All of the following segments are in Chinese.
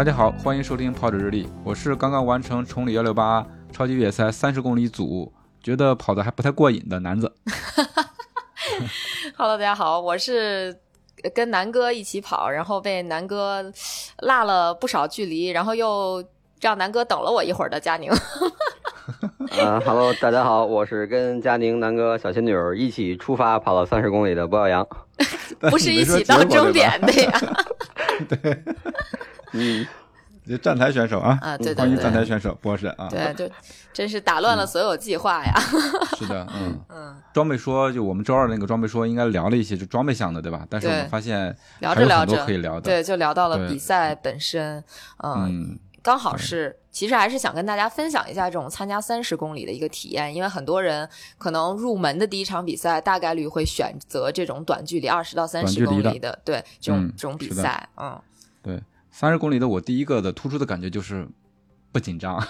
大家好，欢迎收听跑者日历，我是刚刚完成崇礼幺六八超级越野赛三十公里组，觉得跑的还不太过瘾的男子。Hello，大家好，我是跟南哥一起跑，然后被南哥落了不少距离，然后又让南哥等了我一会儿的佳宁。呃哈喽，大家好，我是跟佳宁、南哥、小仙女儿一起出发跑了三十公里的郭耀阳。不是一起到终点的呀？对，嗯，这站台选手啊，啊，对对对，站台选手博士啊，对，就真是打乱了所有计划呀。是的，嗯，嗯，装备说就我们周二那个装备说应该聊了一些就装备项的，对吧？但是我们对发现聊着聊着，可以聊的，对，就聊到了对。比赛本身。嗯，嗯，刚好是，其实还是想跟大家分享一下这种参加三十公里的一个体验，因为很多人可能入门的第一场比赛，大概率会选择这种短距离二十到三十公里的，对这种、嗯这种比赛，嗯，对，三十公里的我第一个的突出的感觉就是不紧张，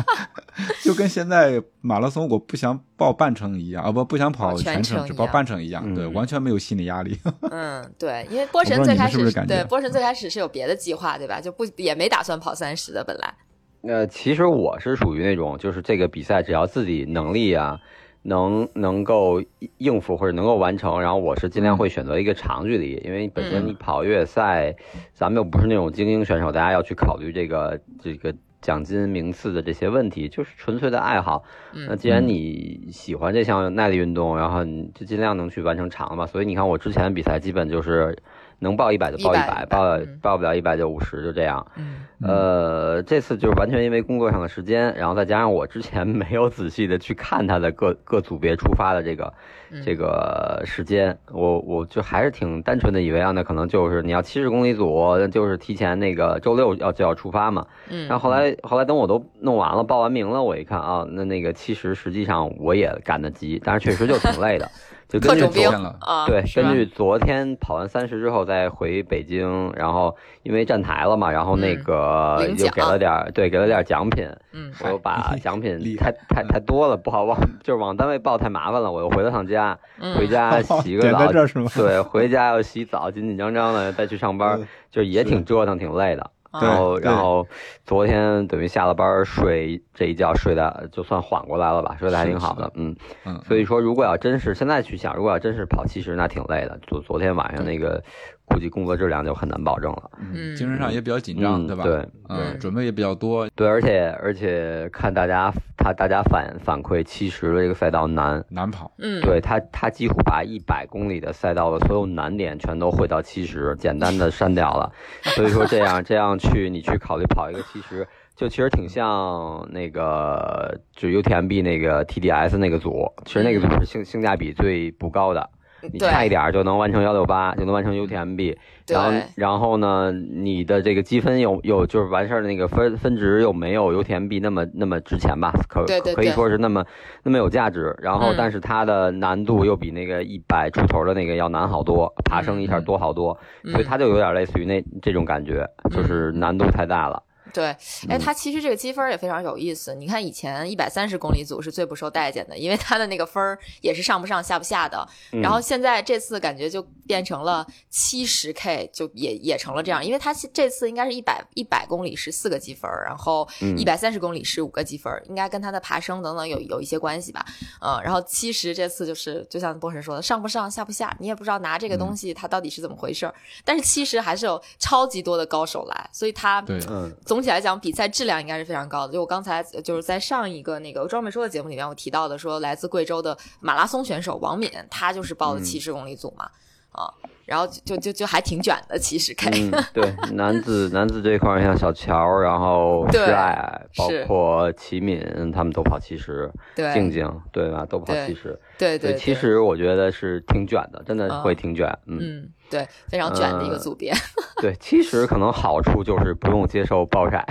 就跟现在马拉松我不想报半程一样，啊不不想跑跑全全程，只报半程一样，对，嗯完全没有心理压力。嗯，对，因为波神最开始是是对波神最开始是有别的计划，对吧？就不也没打算跑三十的，本来，呃，其实我是属于那种，就是这个比赛只要自己能力啊，能能够应付或者能够完成，然后我是尽量会选择一个长距离，因为本身嗯你跑越野赛，咱们又不是那种精英选手，大家要去考虑这个这个奖金名次的这些问题，就是纯粹的爱好。那嗯既然你喜欢这项耐力运动，然后你就尽量能去完成长的嘛。所以你看我之前的比赛基本就是能报一百就报一百，报嗯。报不了一百就五十，就这样。嗯。呃，这次就是完全因为工作上的时间，然后再加上我之前没有仔细的去看他的各各组别出发的这个嗯。这个时间，我我就还是挺单纯的以为啊，那可能就是你要七十公里组，就是提前那个周六要就要出发嘛。嗯，然后后来后来等我都弄完了，报完名了，我一看啊，那那个其实实际上我也赶得及，但是确实就挺累的，就根据昨天了啊，对，根据昨天跑完三十之后再回北京，然后因为站台了嘛，然后那嗯个又给了点儿对，给了点儿奖品，嗯我又把奖品太太太多了，不好往就是往单位报太麻烦了，我又回了趟家，嗯回家洗个澡？对，回家要洗澡，紧紧张张的再去上班嗯，就也挺折腾，挺累的。啊然后，然后昨天等于下了班睡这一觉睡的就算缓过来了吧，睡得还挺好的，嗯。嗯，所以说，如果要真是现在去想，如果要真是跑七十，那挺累的。昨昨天晚上那个，估计工作质量就很难保证了。嗯精神上也比较紧张，嗯对吧？对嗯，对准备也比较多，对，而且而且看大家他大家反反馈七十的这个赛道难，难跑。嗯，对他他几乎把一百公里的赛道的所有难点全都汇到七十，简单的删掉了。所以说这样这样去你去考虑跑一个七十。就其实挺像那个，就 UTMB 那个 TDS 那个组，其实那个组是性性价比最不高的，你差一点儿就能完成幺六八，就能完成 UTMB，然后然后呢，你的这个积分又又就是完事儿的那个分分值又没有 UTMB 那么那么值钱吧？可可以说是那么那么有价值。然后嗯但是它的难度又比那个一百出头的那个要难好多，爬升一下嗯多好多，嗯所以它就有点类似于那这种感觉，就是难度太大了。对，哎，嗯它其实这个积分也非常有意思。你看以前一百三十公里组是最不受待见的，因为它的那个分儿也是上不上下不下的。嗯然后现在这次感觉就变成了七十 K，就也也成了这样，因为它这次应该是一百一百公里是四个积分，然后嗯一百三十公里是五个积分儿，应该跟它的爬升等等有有一些关系吧。嗯，然后七十这次就是就像波神说的，上不上下不下，你也不知道拿这个东西它到底是怎么回事儿。但是七十还是有超级多的高手来，所以它对，嗯总体来讲，比赛质量应该是非常高的。就我刚才就是在上一个那个装备说的节目里面，我提到的说，来自贵州的马拉松选手王敏，他就是报的嗯七十公里组嘛。啊。然后就就就还挺卷的，其实。嗯，对，男子男子这块像小乔，然后对施爱，包括齐敏，他们都跑七十，对静静对吧？都跑对七十，对对，其实我觉得是挺卷的，真的嗯会挺卷。嗯，嗯，对，非常卷的一个组别。对，其实可能好处就是不用接受暴晒。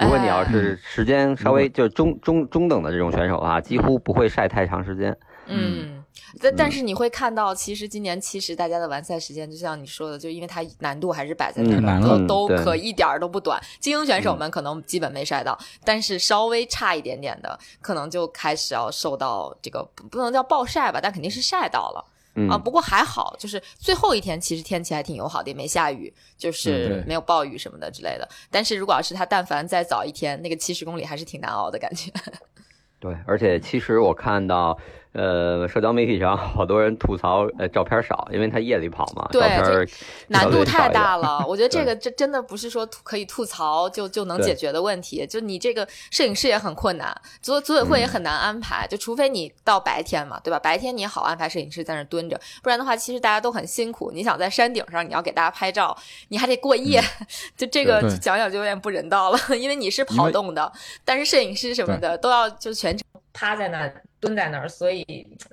如果你要是时间稍微就中中中等的这种选手的话，几乎不会晒太长时间。嗯，但但是你会看到，其实今年其实大家的完赛时间，就像你说的，就因为它难度还是摆在那儿都都可一点儿都不短。精英选手们可能基本没晒到，但是稍微差一点点的，可能就开始要受到这个不不能叫暴晒吧，但肯定是晒到了。嗯啊，不过还好，就是最后一天其实天气还挺友好的，也没下雨，就嗯是没有暴雨什么的之类的。但是如果要是他但凡再早一天，那个七十公里还是挺难熬的感觉。对，而且其实我看到，呃，社交媒体上好多人吐槽，呃，照片少，因为他夜里跑嘛，对照片难度太大了，我觉得这个这真的不是说吐可以吐槽就就能解决的问题。就你这个摄影师也很困难，组组委会也嗯很难安排，就除非你到白天嘛，对吧？白天你也好安排摄影师在那儿蹲着，不然的话，其实大家都很辛苦。你想在山顶上，你要给大家拍照，你还得过夜，就这个对讲讲就有点不人道了，因为你是跑动的，但是摄影师什么的都要就全程趴在那儿蹲在那儿，所以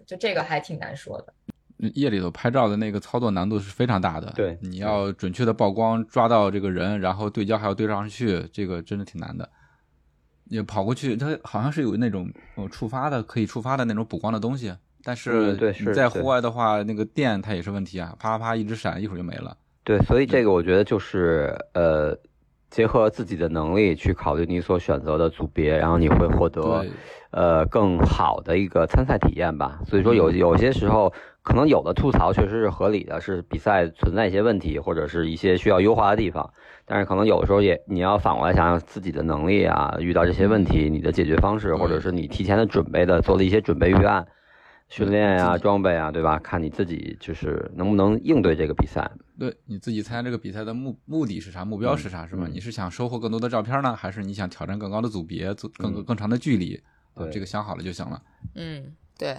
就这个还挺难说的。夜里头拍照的那个操作难度是非常大的。对你要准确的曝光，抓到这个人，然后对焦还要对上去，这个真的挺难的。也跑过去，它好像是有那种呃触发的，可以触发的那种补光的东西，但是你在户外的话，那个电它也是问题啊，啪啪啪一直闪，一会儿就没了。对，所以这个我觉得就是呃，结合自己的能力去考虑你所选择的组别，然后你会获得呃更好的一个参赛体验吧。所以说有嗯有些时候可能有的吐槽确实是合理的，是比赛存在一些问题或者是一些需要优化的地方。但是可能有的时候也你要反过来想想自己的能力啊，遇到这些问题你的解决方式，或者是你提前的准备的做了一些准备预案。训练呀、自己装备啊，对吧？看你自己就是能不能应对这个比赛。对你自己参加这个比赛的目目的是啥？目标是啥？是吧？嗯你是想收获更多的照片呢，还是你想挑战更高的组别，走更嗯更长的距离？啊对，这个想好了就行了。嗯，对，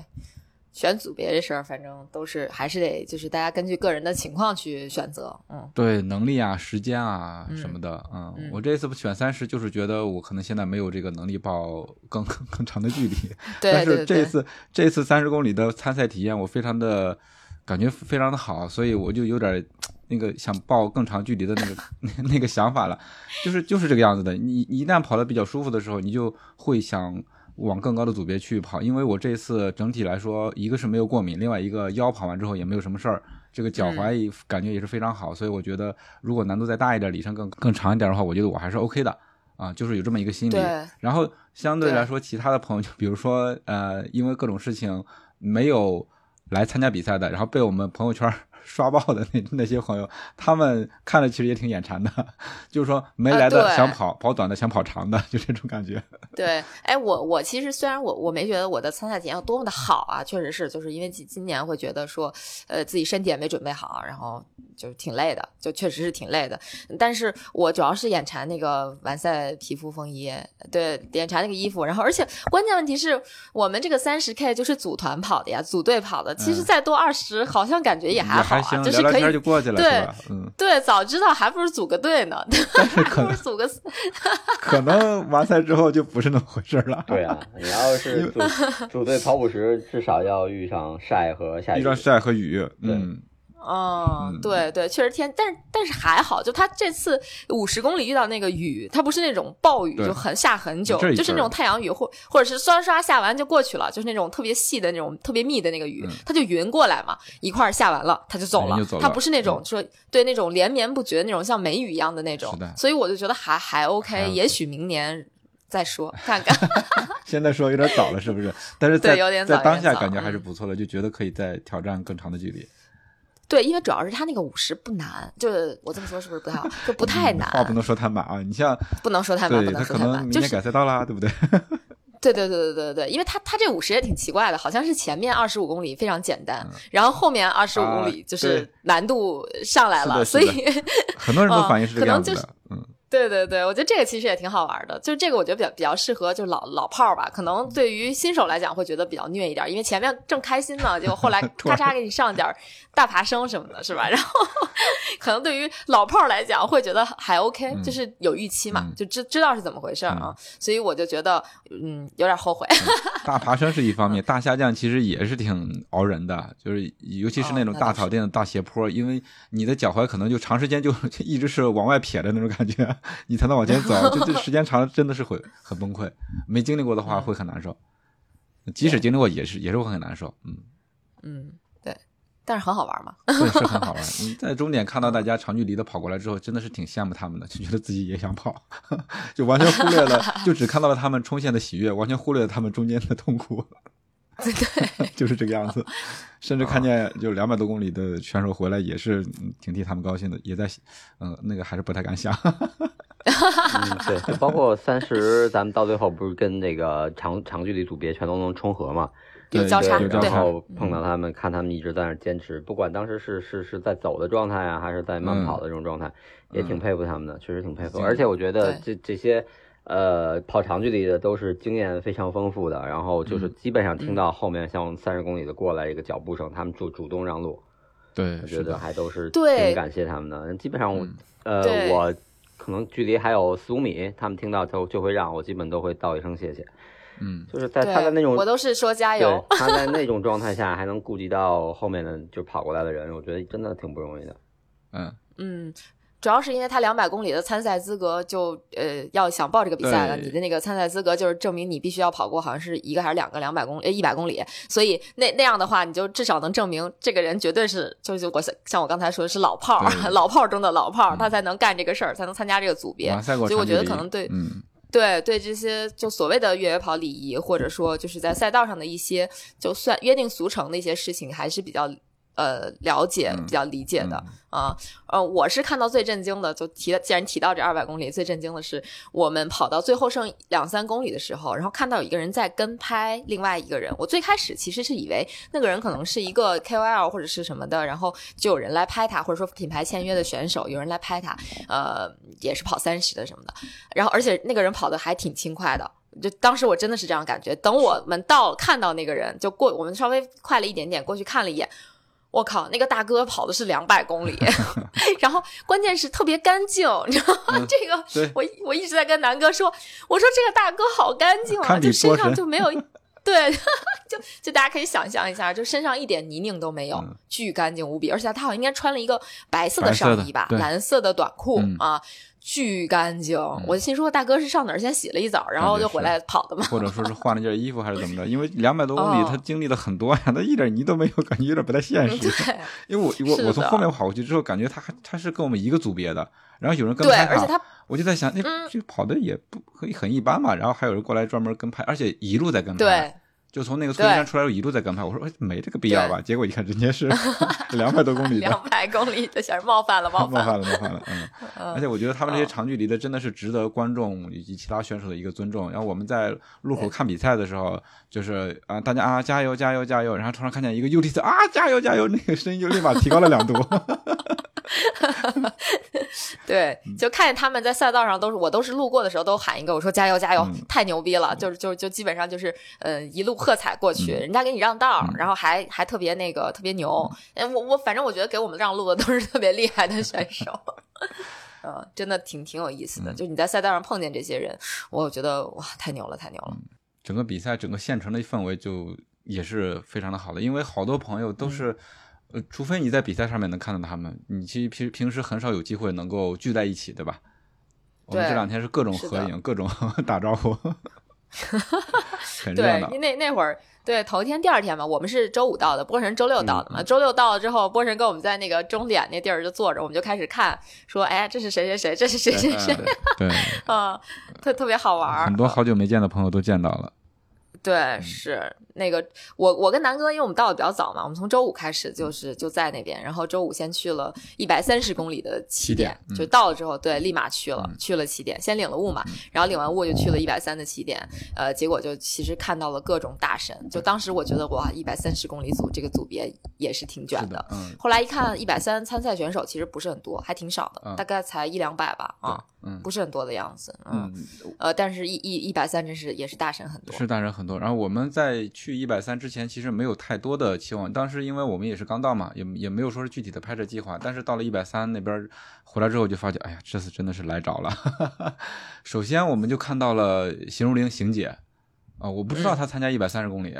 选组别这事儿，反正都是还是得就是大家根据个人的情况去选择。嗯对能力啊、时间啊嗯什么的，嗯，嗯我这次选三十，就是觉得我可能现在没有这个能力报更更更长的距离。对但是这次这次三十公里的参赛体验，我非常的感觉非常的好，所以我就有点那个想报更长距离的那个 那个想法了，就是就是这个样子的。你你一旦跑得比较舒服的时候，你就会想往更高的组别去跑。因为我这次整体来说，一个是没有过敏，另外一个腰跑完之后也没有什么事儿。这个脚踝感觉也是非常好，所以我觉得如果难度再大一点，里程更更长一点的话，我觉得我还是 OK 的啊，就是有这么一个心理。然后相对对来说，其他的朋友，就比如说呃，因为各种事情没有来参加比赛的，然后被我们朋友圈刷爆的那那些朋友，他们看了其实也挺眼馋的，就是说没啊来的想跑、跑短的想跑长的，就这种感觉。对，哎，我我其实虽然我我没觉得我的参赛体验有多么的好啊，确实是，就是因为今今年会觉得说，呃，自己身体也没准备好，然后就是挺累的，就确实是挺累的。但是我主要是眼馋那个完赛皮肤风衣，对，眼馋那个衣服，然后而且关键问题是我们这个三十 K 就是组团跑的呀，组队跑的，其实嗯再多二十好像感觉也还好行，就是可以聊聊天就过去了，对是吧？嗯，对，早知道还不如组个队呢，但是可能还不如组个 可能完赛之后就不是那么回事了。对啊，你要是组组队跑五十，至少要遇上晒和下雨。遇上晒和雨，嗯，嗯嗯，对对，确实天，但是但是还好，就他这次五十公里遇到那个雨，它不是那种暴雨，就很下很久，就是那种太阳雨，或或者是刷刷下完就过去了，就是那种特别细的那种特别密的那个雨，嗯它就匀过来嘛，一块儿下完了，它就走了，它不是那种嗯说对那种连绵不绝那种像梅雨一样的那种所以我就觉得还还 OK，还也许明年再说 看看。现在说有点早了，是不是？但是在对有点早在当下感觉还是嗯不错的，就觉得可以再挑战更长的距离。对，因为主要是他那个五十不难，就是我这么说是不是不太好？就不太难，话不能说太满啊，你像不能说太满，不能说太满，就是改赛道啦，对不对？对对对对对对，因为他他这五十也挺奇怪的，好像是前面二十五公里非常简单，然后后面二十五公里就是难度上来了，所以很多人都嗯反映是这个可能就是样子的，嗯，对对对，我觉得这个其实也挺好玩的，就是这个我觉得比较比较适合就是老老炮儿吧，可能对于新手来讲会觉得比较虐一点，因为前面正开心呢，结果后来 咔嚓给你上点儿大爬升什么的，是吧？然后 可能对于老炮儿来讲会觉得还 OK，、嗯就是有预期嘛，嗯就知知道是怎么回事儿啊，所以我就觉得嗯有点后悔。大爬升是一方面，大下降其实也是挺熬人的，就是尤其是那种大草甸的大斜坡，因为你的脚踝可能就长时间就一直是往外撇的那种感觉，你才能往前走，就这时间长了真的是会很崩溃，没经历过的话嗯会很难受，即使经历过也是也是会很难受，嗯。嗯，对，但是很好玩嘛。对，是很好玩。你在终点看到大家长距离的跑过来之后，真的是挺羡慕他们的，就觉得自己也想跑，就完全忽略了，就只看到了他们冲线的喜悦，完全忽略了他们中间的痛苦。对，就是这个样子。甚至看见就两百多公里的选手回来，也是嗯挺替他们高兴的，也在嗯那个还是不太敢想。嗯，对，包括三十，咱们到最后不是跟那个长长距离组别全都能重合嘛？对有交叉，然后碰到他们，看他们一直在那坚持，不管当时是是是在走的状态啊，还是在慢跑的这种状态，也挺佩服他们的，确实挺佩服。嗯而且我觉得这这些呃跑长距离的都是经验非常丰富的，然后就是基本上听到后面像三十公里的过来一个脚步声，他们主主动让路，对，我觉得，还都是挺感谢他们的。基本上我呃我可能距离还有四五米，他们听到就就会让我基本都会道一声谢谢。嗯，就是在他的那种我都是说加油，他在 那种状态下还能顾及到后面的就跑过来的人，我觉得真的挺不容易的。嗯，嗯，主要是因为他两百公里的参赛资格就呃要想报这个比赛了，你的那个参赛资格就是证明你必须要跑过好像是一个还是两个两百公里呃一百公里，所以那那样的话，你就至少能证明这个人绝对是就是我像我刚才说的是老炮儿，老炮儿中的老炮儿，嗯他才能干这个事儿，才能参加这个组别所以我觉得可能对嗯，对对，这些就所谓的越野跑礼仪，或者说就是在赛道上的一些就算约定俗成的一些事情，还是比较呃了解、嗯比较理解的嗯啊。呃，我是看到最震惊的，就提了，既然提到这二百公里，最震惊的是我们跑到最后剩两三公里的时候，然后看到有一个人在跟拍另外一个人。我最开始其实是以为那个人可能是一个 KOL 或者是什么的，然后就有人来拍他，或者说品牌签约的选手有人来拍他，呃，也是跑三十的什么的。然后而且那个人跑的还挺轻快的。就当时我真的是这样感觉，等我们到看到那个人，就过我们稍微快了一点点过去看了一眼，我靠，那个大哥跑的是两百公里，然后关键是特别干净，你知道吗？嗯这个对我我一直在跟南哥说，我说这个大哥好干净啊，就身上就没有。对，就就大家可以想象一下，就身上一点泥泞都没有，嗯巨干净无比。而且他好像应该穿了一个白色的上衣吧，对蓝色的短裤、嗯啊，巨干净。我心说大哥是上哪儿先洗了一澡，然后就回来跑的吗？或者说是换了件衣服还是怎么着？因为 两百多公里哦他经历了很多呀，他一点泥都没有，感觉有点不太现实。对 因为我我我从后面跑过去之后，感觉他还他是跟我们一个组别的，然后有人跟对，拍而且他我就在想，这跑的也不很很一般嘛。然后还有人过来专门跟拍，而且一路在跟拍，对就从那个孙山出来一路在跟拍。我说哎没这个必要吧？结果一看人家是 两百多公里的，两百公里的小冒犯了，冒犯冒犯了，冒犯了，嗯。嗯而且我觉得他们这些长距离的真的是值得观众以及其他选手的一个尊重。然后我们在路口看比赛的时候，就是啊，大家啊加油加油加油，然后突然看见一个 UTC 啊加油加油，那个声音就立马提高了两度。对，就看见他们在赛道上都是我都是路过的时候都喊一个，我说加油加油，嗯太牛逼了！就是就就基本上就是呃一路喝彩过去，嗯人家给你让道，嗯然后还还特别那个特别牛。哎，我我反正我觉得给我们让路的都是特别厉害的选手。嗯，真的挺挺有意思的，嗯就你在赛道上碰见这些人，我觉得哇，太牛了，太牛了。整个比赛整个县城的氛围就也是非常的好的，因为好多朋友都是。呃，除非你在比赛上面能看到他们，你其实平平时很少有机会能够聚在一起，对吧？我们这两天是各种合影，各种 打招呼，很热对，。那那会儿，对头一天、第二天嘛，我们是周五到的，波神周六到的嘛。嗯周六到了之后，波神跟我们在那个终点那地儿就坐着，我们就开始看，说，哎，这是谁谁谁，这是谁谁谁，对，啊，特特别好玩儿。很多好久没见的朋友都见到了。对，是那个我我跟南哥，因为我们到的比较早嘛，我们从周五开始就是就在那边，然后周五先去了一百三十公里的起点，起点嗯就到了之后，对，立马去了，嗯。去了起点，先领了物嘛，然后领完物就去了一百三的起点，呃，结果就其实看到了各种大神，就当时我觉得哇，一百三十公里组这个组别也是挺卷是的，嗯，后来一看，一百三参赛选手其实不是很多，还挺少的，嗯。大概才一两百吧，啊，嗯不是很多的样子，嗯，嗯，呃，但是一一一百三真是也是大神很多，是大神很多。然后我们在去一百三之前，其实没有太多的期望。当时因为我们也是刚到嘛，也也没有说是具体的拍摄计划。但是到了一百三那边回来之后，就发觉，哎呀，这次真的是来着了。首先，我们就看到了邢如玲邢姐啊、我不知道她参加一百三十公里。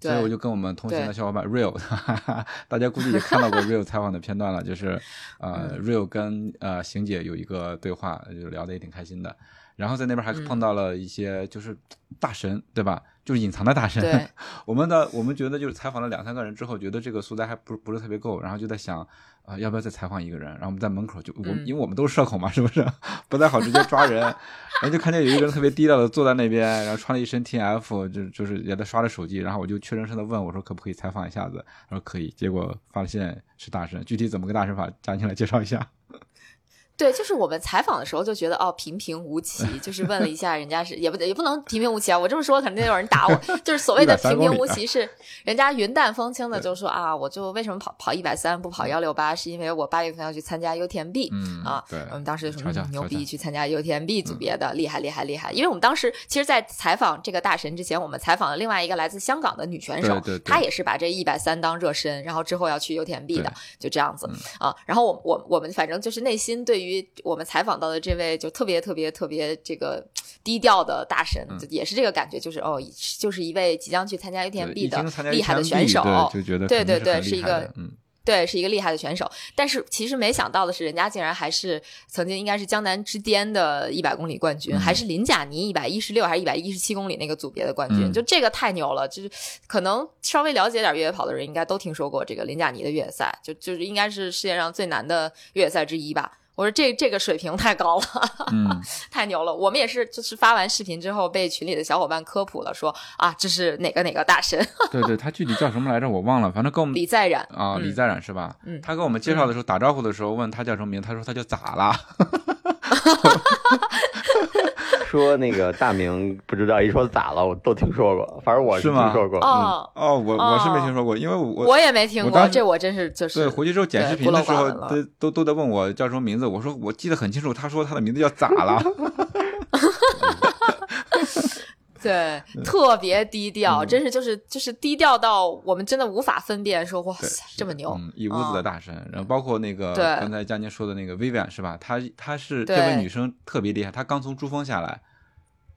所以我就跟我们同行的小伙伴 Real，大家估计也看到过 Real 采访的片段了，就是呃、嗯 Real 跟呃邢姐有一个对话，就聊得也挺开心的。然后在那边还嗯碰到了一些就是大神，对吧？就是隐藏的大神。对 我们的我们觉得就是采访了两三个人之后，觉得这个素材还不不是特别够，然后就在想啊、要不要再采访一个人？然后我们在门口就我因为我们都是社恐嘛，是不是？不太好直接抓人，然后就看见有一个人特别低调的坐在那边，然后穿了一身 T F，就就是也在刷着手机，然后我就怯生生的问我说可不可以采访一下子？他说可以，结果发现是大神，具体怎么个大神法，讲起来介绍一下。对，就是我们采访的时候就觉得哦平平无奇，就是问了一下人家是 也不也不能平平无奇啊，我这么说肯定有人打我。就是所谓的平平无奇是人家云淡风轻的就说啊，我就为什么跑跑一百三不跑幺六八，是因为我八月份要去参加 UTMB。嗯啊，对，我们当时就说牛逼，去参加 UTMB 组别的，厉害厉害厉害！因为我们当时其实，在采访这个大神之前，我们采访了另外一个来自香港的女选手，对对对她也是把这一百三当热身，然后之后要去 UTMB 的，就这样子、嗯啊。然后我我我们反正就是内心对于我们采访到的这位就特别特别特别这个低调的大神，也是这个感觉，就是哦，就是一位即将去参加对 UTMB 的厉害的选手，对，就觉得对对对是一个嗯。对，是一个厉害的选手，但是其实没想到的是，人家竟然还是曾经应该是江南之巅的一百公里冠军，嗯还是林贾尼一百一十六还是一百一十七公里那个组别的冠军，嗯就这个太牛了，就是可能稍微了解点越野跑的人应该都听说过这个林贾尼的越野赛，就就是应该是世界上最难的越野赛之一吧。我说这这个水平太高了，嗯，太牛了！我们也是，就是发完视频之后被群里的小伙伴科普了，说啊，这是哪个哪个大神 对对，他具体叫什么来着？我忘了，反正跟我们李在冉啊，嗯李在冉是吧？嗯他跟我们介绍的时候打招呼的时候问他叫什么名，他说他叫咋啦？说那个大名不知道，一说咋了，我都听说过，反正我是吗听说过。嗯，哦，哦，我我是没听说过，因为我我也没听过，这我真是就是对回去之后剪视频的时候，都都都在问我叫什么名字，我说我记得很清楚，他说他的名字叫咋啦？对特别低调，嗯。真是就是就是低调到我们真的无法分辨，说哇塞，这么牛，嗯，一屋子的大神，然后包括那个对。刚才佳妮说的那个 Vivian 是吧？她她是这位女生特别厉害，她刚从珠峰下来，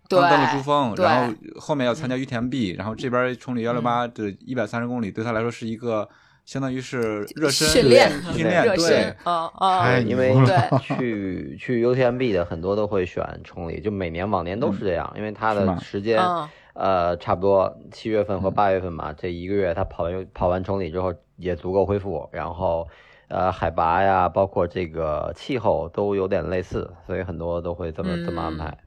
对刚登了珠峰，然后后面要参加 UTMB，然后这边崇礼幺六八的一百三十公里，对她来说是一个相当于是热身训练训练对热身，啊啊，因为 去去 UTMB 的很多都会选冲里，就每年往年都是这样，因为它的时间嗯呃差不多七月份和嗯八月份嘛，这一个月他跑完跑完冲里之后也足够恢复，然后呃海拔呀，包括这个气候都有点类似，所以很多都会这么这么安排。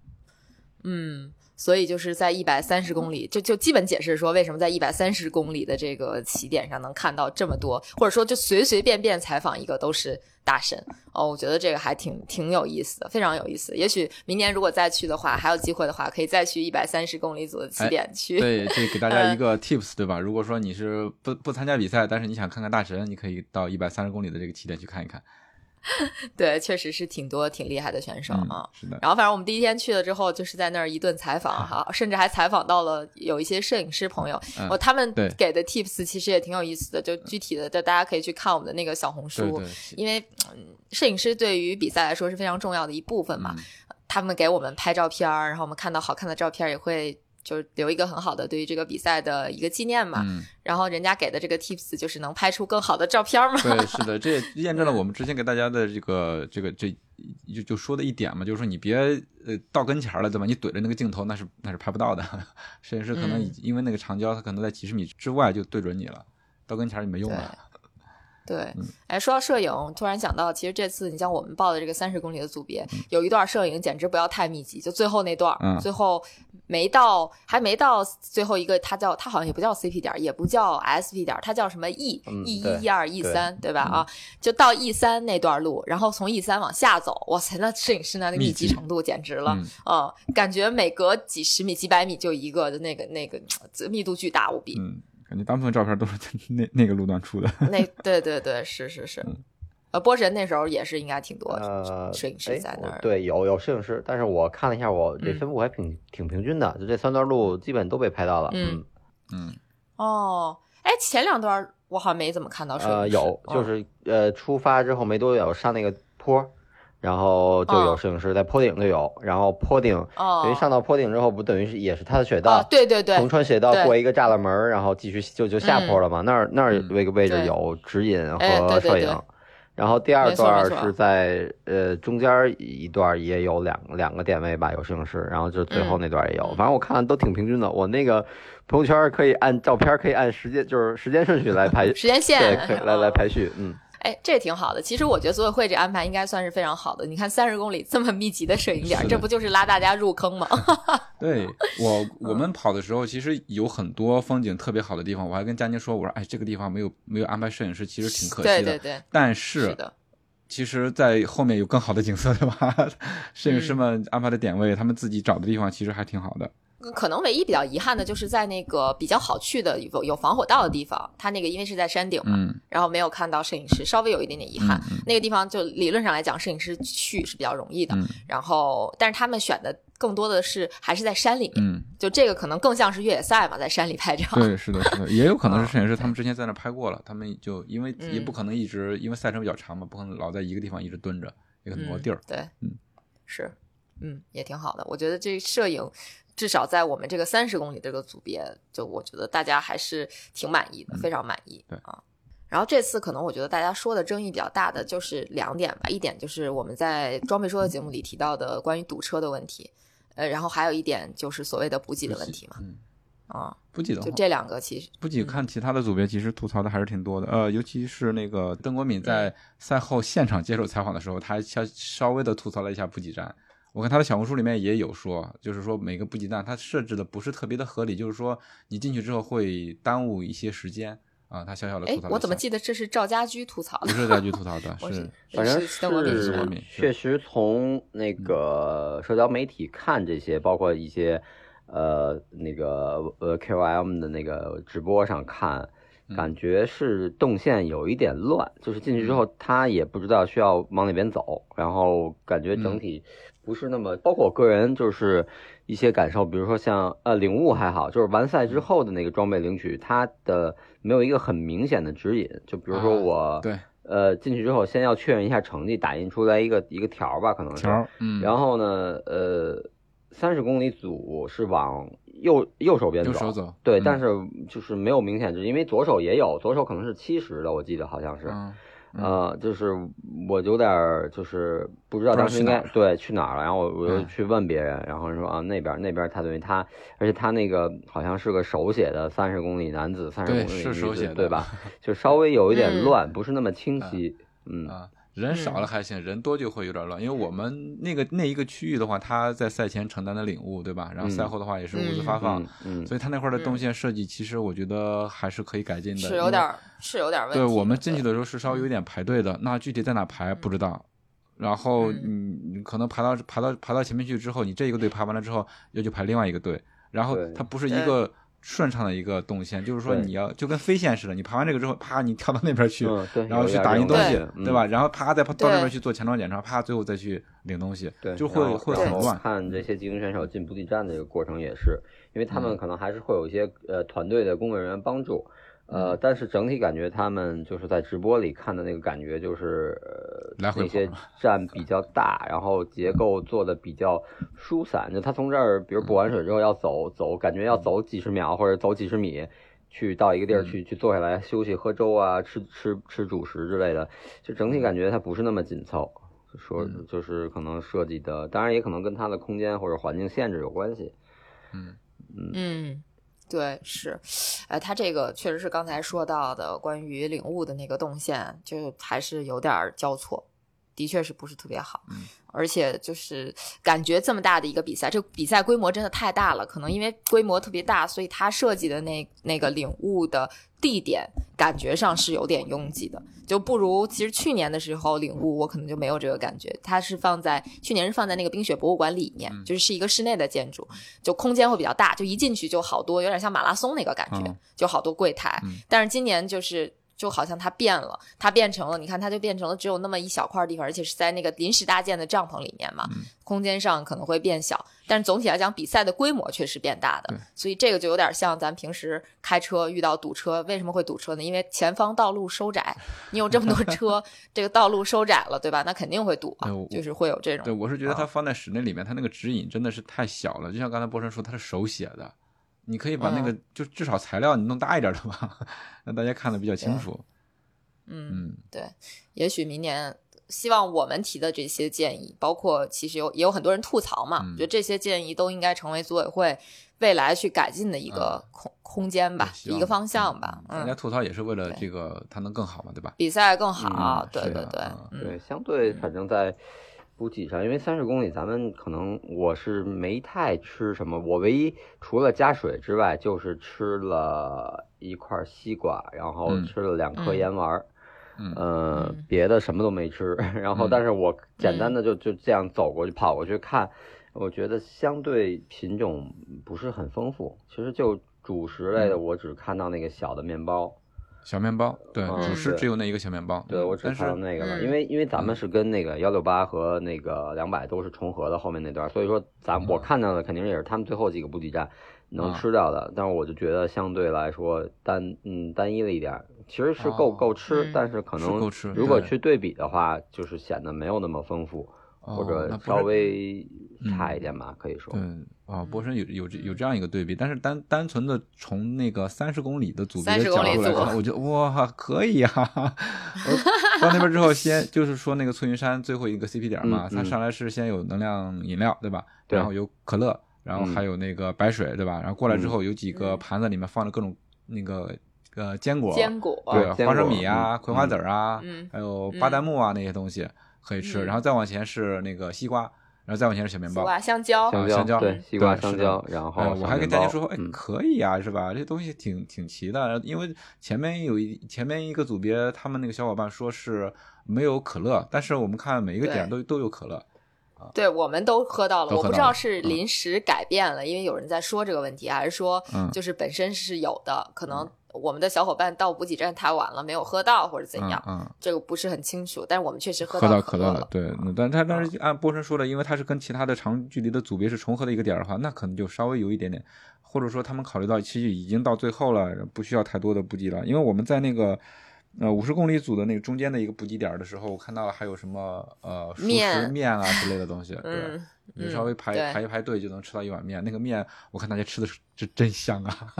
嗯。所以就是在一百三十公里，就就基本解释说为什么在一百三十公里的这个起点上能看到这么多，或者说就随随便便采访一个都是大神哦，我觉得这个还挺挺有意思的，非常有意思。也许明年如果再去的话，还有机会的话，可以再去一百三十公里组的起点去。对，这给大家呃一个 tips 对吧？如果说你是不不参加比赛，但是你想看看大神，你可以到一百三十公里的这个起点去看一看。对，确实是挺多挺厉害的选手嗯啊。，是的，然后，反正我们第一天去了之后，就是在那儿一顿采访哈，甚至还采访到了有一些摄影师朋友，嗯哦，他们给的 tips 其实也挺有意思的，就具体的，就大家可以去看我们的那个小红书，对，因为、嗯摄影师对于比赛来说是非常重要的一部分嘛，嗯。他们给我们拍照片儿，然后我们看到好看的照片儿也会。就留一个很好的对于这个比赛的一个纪念嘛，嗯，然后人家给的这个 tips 就是能拍出更好的照片嘛，对，是的，这也 验证了我们之前给大家的这个这个这就就说的一点嘛，就是说你别呃到跟前儿了，对吧？你怼着那个镜头，那是那是拍不到的。摄影师可能因为那个长焦，他可能在几十米之外就对准你了，到跟前儿就没用了。对嗯，哎，说到摄影，突然想到，其实这次你像我们报的这个三十公里的组别，有一段摄影简直不要太密集，就最后那段最后没到，还没到最后一个，它叫它好像也不叫 CP 点儿，也不叫 SP 点儿，它叫什么 E 嗯 E 对一、E 二、E 三，对吧？啊，就到 E 三那段路，然后从 E 三往下走，哇塞，那摄影师那那密集程度简直了，嗯嗯，感觉每隔几十米、几百米就一个的那个那个呃密度巨大无比。嗯，感觉大部分照片都是在 那那个路段出的。那对对对，是是是。呃，波神那时候也是应该挺多呃，摄影师哎在那儿。我对，有有摄影师，但是我看了一下，我这嗯分布还挺挺平均的，就这三段路基本都被拍到了。嗯嗯，嗯，哦，哎，前两段我好像没怎么看到摄影呃，师。有，就哦是呃，出发之后没多久上那个坡，然后就有哦摄影师在坡顶就有，然后坡顶哦，等于上到坡顶之后，不等于是也是他的雪道哦，，对对对横，穿雪道过一个栅栏门，然后继续就就下坡了嘛。那儿那那个位置有指引和摄影。然后第二段是在呃中间一段也有两两个点位吧，有摄影师，然后就最后嗯那段也有，嗯反正我看都挺平均的。我那个朋友圈可以按照片可以按时间就是时间顺序来排，时间对，线可以来来哦排序，嗯。哎，这挺好的。其实我觉得组委会这安排应该算是非常好的。你看三十公里这么密集的摄影点，这不就是拉大家入坑吗？对我我们跑的时候，其实有很多风景特别好的地方，我还跟佳宁说，我说哎，这个地方没有没有安排摄影师，其实挺可惜的。对对对，但是的，其实，在后面有更好的景色，对吧？摄影师们安排的点位，他们自己找的地方，其实还挺好的。可能唯一比较遗憾的就是在那个比较好去的有有防火道的地方，它那个因为是在山顶嘛，嗯然后没有看到摄影师，稍微有一点点遗憾。那个地方就理论上来讲，摄影师去是比较容易的。嗯然后，但是他们选的更多的是还是在山里面，嗯，就这个可能更像是越野赛嘛，在山里拍照。对，是的，是的，也有可能是摄影师，哦他们之前在那拍过了，他们就因为也嗯不可能一直，因为赛程比较长嘛，不可能老在一个地方一直蹲着，也可能挪地儿。对，嗯，是，嗯，也挺好的。我觉得这摄影至少在我们这个三十公里这个组别，就我觉得大家还是挺满意的，非常满意。对啊。然后这次可能我觉得大家说的争议比较大的就是两点吧，一点就是我们在装备说的节目里提到的关于堵车的问题，呃，然后还有一点就是所谓的补给的问题嘛，嗯，啊，补给的话，就这两个其实，补给看其他的组别，其实吐槽的还是挺多的。呃，尤其是那个邓国敏在赛后现场接受采访的时候，他还稍稍微的吐槽了一下补给站。我看他的小红书里面也有说，就是说每个补给站它设置的不是特别的合理，就是说你进去之后会耽误一些时间啊。他小小的吐槽我怎么记得这是赵家驹吐槽的？不是赵家驹吐槽的，是反正是确实从那个社交媒体看这些，包括一些呃那个呃 KOM 的那个直播上看，嗯感觉是动线有一点乱，就是进去之后他也不知道需要往哪边走，然后感觉整体不是那么，包括我个人就是一些感受，比如说像呃领悟还好，就是完赛之后的那个装备领取，它的没有一个很明显的指引，就比如说啊我。对呃，进去之后先要确认一下成绩，打印出来一个一个条儿吧，可能是。条儿，嗯，然后呢，呃，三十公里组是往右右手边走，右手走，对，嗯但是就是没有明显指引，因为左手也有，左手可能是七十的，我记得好像是。嗯呃，就是我有点儿就是不知道当时应该去对去哪儿了，然后我我又嗯。去问别人，然后说啊那边那边他等于他，而且他那个好像是个手写的三十公里男子，三十公里女子是手写的对吧？就稍微有一点嗯。乱，不是那么清晰。嗯。啊，人少了还行，人多就会有点乱。因为我们那个那一个区域的话，他在赛前承担的领悟，对吧？然后赛后的话也是物资发放，所以他那块儿的动线设计，其实我觉得还是可以改进的。是有点儿是有点儿问题对。我们进去的时候是稍微有点排队的，那具体在哪排不知道。然后嗯你你可能排到排到排到前面去之后，你这一个队排完了之后，又去排另外一个队，然后对它不是一个顺畅的一个动线，就是说你要就跟飞线似的，你爬完这个之后，啪，你跳到那边去，嗯然后去打印东西对吧？？然后啪再到那边去做前装检查，啪，最后再去领东西，对，就会会很乱。看这些精英选手进补给站的这个过程也是，因为他们嗯可能还是会有一些呃团队的工作人员帮助，嗯呃，但是整体感觉他们就是在直播里看的那个感觉就是呃那些站比较大，然后结构做的比较疏散，就他从这儿比如补完水之后要走走，感觉要走几十秒或者走几十米。去到一个地儿嗯去去坐下来休息、喝粥啊、吃吃吃主食之类的，就整体感觉它不是那么紧凑。说嗯就是可能设计的，当然也可能跟它的空间或者环境限制有关系。嗯，嗯，对，是，呃，他这个确实是刚才说到的关于领悟的那个动线，就还是有点交错，的确是不是特别好。嗯而且就是感觉这么大的一个比赛，这比赛规模真的太大了，可能因为规模特别大，所以他设计的那那个领悟的地点感觉上是有点拥挤的，就不如其实去年的时候领悟我可能就没有这个感觉，它是放在去年是放在那个冰雪博物馆里面，嗯就是是一个室内的建筑，就空间会比较大，就一进去就好多，有点像马拉松那个感觉，嗯就好多柜台。嗯但是今年就是就好像它变了，它变成了，你看它就变成了只有那么一小块地方，而且是在那个临时搭建的帐篷里面嘛，嗯空间上可能会变小，但是总体来讲，比赛的规模确实变大的，所以这个就有点像咱平时开车遇到堵车，为什么会堵车呢？因为前方道路收窄，你有这么多车，这个道路收窄了，对吧？那肯定会堵啊，就是会有这种对，我是觉得它啊放在室内里面，它那个指引真的是太小了。就像刚才波神说，它是手写的，你可以把那个、嗯就至少材料你弄大一点的吧，让大家看的比较清楚。嗯，嗯，对，也许明年。希望我们提的这些建议，包括其实有也有很多人吐槽嘛，觉得这些建议都应该成为组委会未来去改进的一个空、空间吧，一个方向吧。大家嗯，吐槽也是为了这个它能更好嘛，对吧？比赛更好，嗯对对对，对，相对反正在补给上，因为三十公里，咱们可能我是没太吃什么，我唯一除了加水之外，就是吃了一块西瓜，然后嗯吃了两颗嗯盐丸儿。嗯呃嗯，别的什么都没吃，然后嗯但是我简单的就就这样走过去跑过去看，我觉得相对品种不是很丰富。其实就主食类的，嗯我只看到那个小的面包，小面包，对，嗯主食只有那一个小面包。对我只但看到是那个了，嗯。因为因为咱们嗯。是跟那个幺六八和那个两百都是重合的后面那段，所以说咱我嗯看到的肯定也是他们最后几个补给站能啊吃掉的，但是我就觉得相对来说单嗯单一了一点，其实是够哦。够吃嗯，但是可能如果去对比的话，就是显得没有那么丰富，哦或者稍微差一嗯点吧，可以说。对啊，波神有有这有这样一个对比，但是单单纯的从那个三十公里的组别的30公里组角度来看，我觉得哇可以呀、我到那边之后先就是说那个翠云山最后一个 CP 点嘛，嗯嗯。它上来是先有能量饮料对吧？对。然后有可乐，然后嗯。还有那个白水对吧？然后过来之嗯。后有几个嗯。盘子里面放着各种那个呃坚果，坚果，对，花生米啊、嗯葵花籽儿啊，嗯。还有巴旦木啊那些东西可以吃，嗯然后再往前是那个西瓜，然后再往前是小面包。西瓜、香蕉，香蕉对，西瓜、香蕉，然后哎，我还跟佳家妮说，哎，可以啊，是吧？这东西挺挺齐的，因为前面有一前面一个组别，他们那个小伙伴说是没有可乐，但是我们看每一个点都都有可乐。对，我们都喝到了，我不知道是临时改变了，因为有人在说这个问题，还是说嗯就是本身是有的，可能我们的小伙伴到补给站太晚了，没有喝到或者怎样，嗯，这个不是很清楚，但是我们确实喝到可乐可了。对，嗯但他但是按波神说的，因为他是跟其他的长距离的组别是重合的一个点的话，那可能就稍微有一点点，或者说他们考虑到其实已经到最后了，不需要太多的补给了，因为我们在那个。呃，五十公里组的那个中间的一个补给点的时候，我看到还有什么呃熟食面面啊之类的东西，对，嗯，你稍微排、对排一排队就能吃到一碗面。那个面，我看大家吃的是真真香啊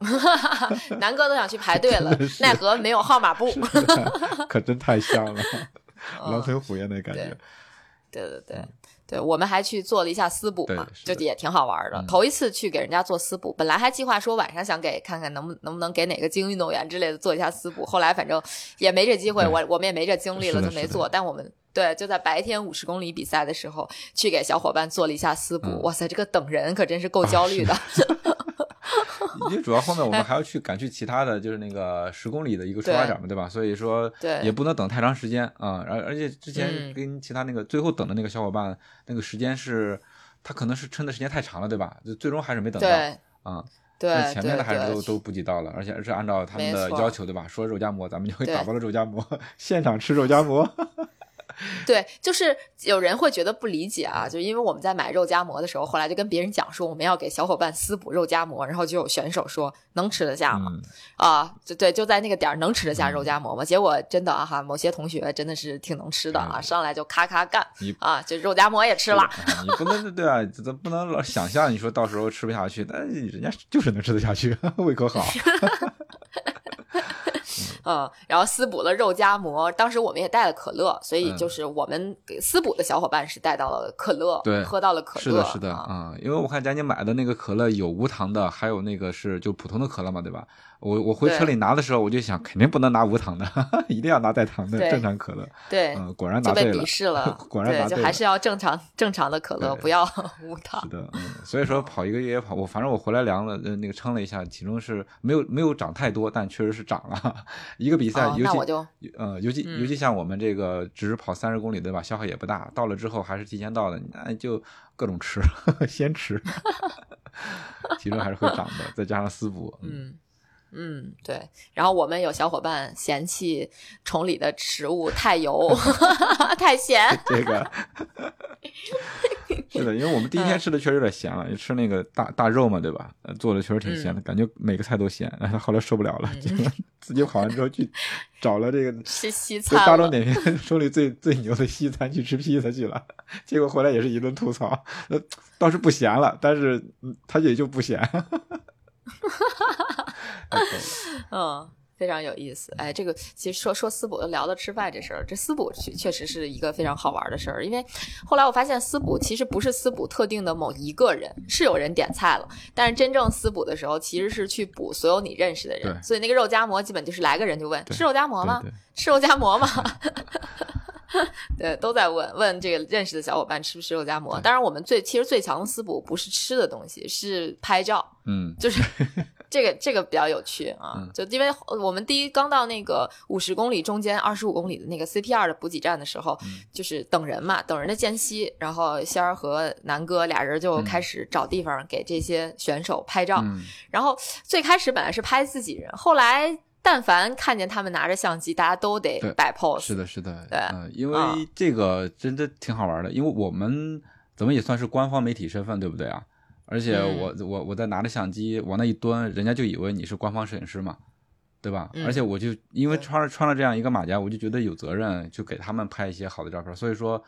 南哥都想去排队了奈何没有号码布。可真太香了，嗯狼吞虎咽那感觉。对对对对，我们还去做了一下私补嘛就也挺好玩的。嗯头一次去给人家做私补，本来还计划说晚上想给看看能不能不能给哪个精英运动员之类的做一下私补，后来反正也没这机会，我我们也没这精力了，就没做。但我们对就在白天五十公里比赛的时候，去给小伙伴做了一下私补。嗯哇塞，这个等人可真是够焦虑的。因为主要后面我们还要去赶去其他的就是那个十公里的一个出发点嘛，对吧？所以说对也不能等太长时间啊。而、而且之前嗯跟其他那个最后等的那个小伙伴，那个时间是他可能是撑的时间太长了，对吧？就最终还是没等到对啊。对那前面的还是都都补给到了，而且是按照他们的要求，对吧？说肉夹馍，咱们就会打包了肉夹馍，现场吃肉夹馍。对，就是有人会觉得不理解啊，就因为我们在买肉夹馍的时候，后来就跟别人讲说我们要给小伙伴私补肉夹馍，然后就有选手说能吃得下吗？嗯，啊，就对，就在那个点儿能吃得下肉夹馍吗？结果真的啊哈，某些同学真的是挺能吃的啊，嗯上来就咔咔干你啊，就肉夹馍也吃了。啊你不能对啊，这不能老想象你说到时候吃不下去，但人家就是能吃得下去，胃口好。嗯，然后私补了肉夹馍，当时我们也带了可乐，所以嗯就是我们给私补的小伙伴是带到了可乐，对喝到了可乐，是的，是的啊啊、因为我看佳妮买的那个可乐有无糖的，还有那个是就普通的可乐嘛，对吧？我我回车里拿的时候，我就想肯定不能拿无糖的，一定要拿带糖的正常可乐。对，嗯，果然就被答对了。鄙。视了，果然拿对，就对了。还是要正常正常的可乐，不要 无糖。是。的，嗯，所以说跑一个越野跑，我反正我回来量了，呃，那个称了一下，体重是没有没有涨太多，但确实是涨了。一个比赛，哦尤其呃，尤其嗯。尤其像我们这个只是跑三十公里对吧，消耗也不大，到了之后还是提前到的，那就各种吃，先吃，体重还是会长的，再加上私补，嗯，嗯嗯，对。然后我们有小伙伴嫌弃崇礼的食物太油、太咸，这个。是的，因为我们第一嗯天吃的确实有点咸了，就吃那个大大肉嘛，对吧？呃做的确实挺咸嗯的，感觉每个菜都咸，然后后来受不了了，就 自己跑完之后去找了这个吃西餐大众。点评手里最最牛的西餐去吃披萨去了，结果回来也是一顿吐槽，呃，倒是不咸了，但是嗯它也就不咸。嗯，非常有意思。哎，这个其实说说私补，聊到吃饭这事儿，这私补确确实是一个非常好玩的事儿。因为后来我发现私补其实不是私补特定的某一个人，是有人点菜了，但是真正私补的时候，其实是去补所有你认识的人。所以那个肉夹馍基本就是来个人就问吃肉夹馍吗？吃肉夹馍吗？对，都在问问这个认识的小伙伴吃不吃肉夹馍。当然，我们最其实最强的私补不是吃的东西，是拍照。嗯，就是 这个这个比较有趣啊，嗯就因为呃我们第一刚到那个五十公里中间二十五公里的那个 CPR 的补给站的时候，嗯就是等人嘛，等人的间隙，然后仙儿和南哥俩人就嗯开始找地方给这些选手拍照，嗯然后最开始本来是拍自己人，后来但凡看见他们拿着相机，大家都得摆 pose，是的，是的，对嗯、因啊为这个真的挺好玩的，因为我们怎么也算是官方媒体身份，对不对啊？而且嗯我、我我在拿着相机往那一蹲，人家就以为你是官方摄影师嘛，对吧？嗯而且我就因为穿了穿了这样一个马甲，我就觉得有责任，就给他们拍一些好的照片。所以说，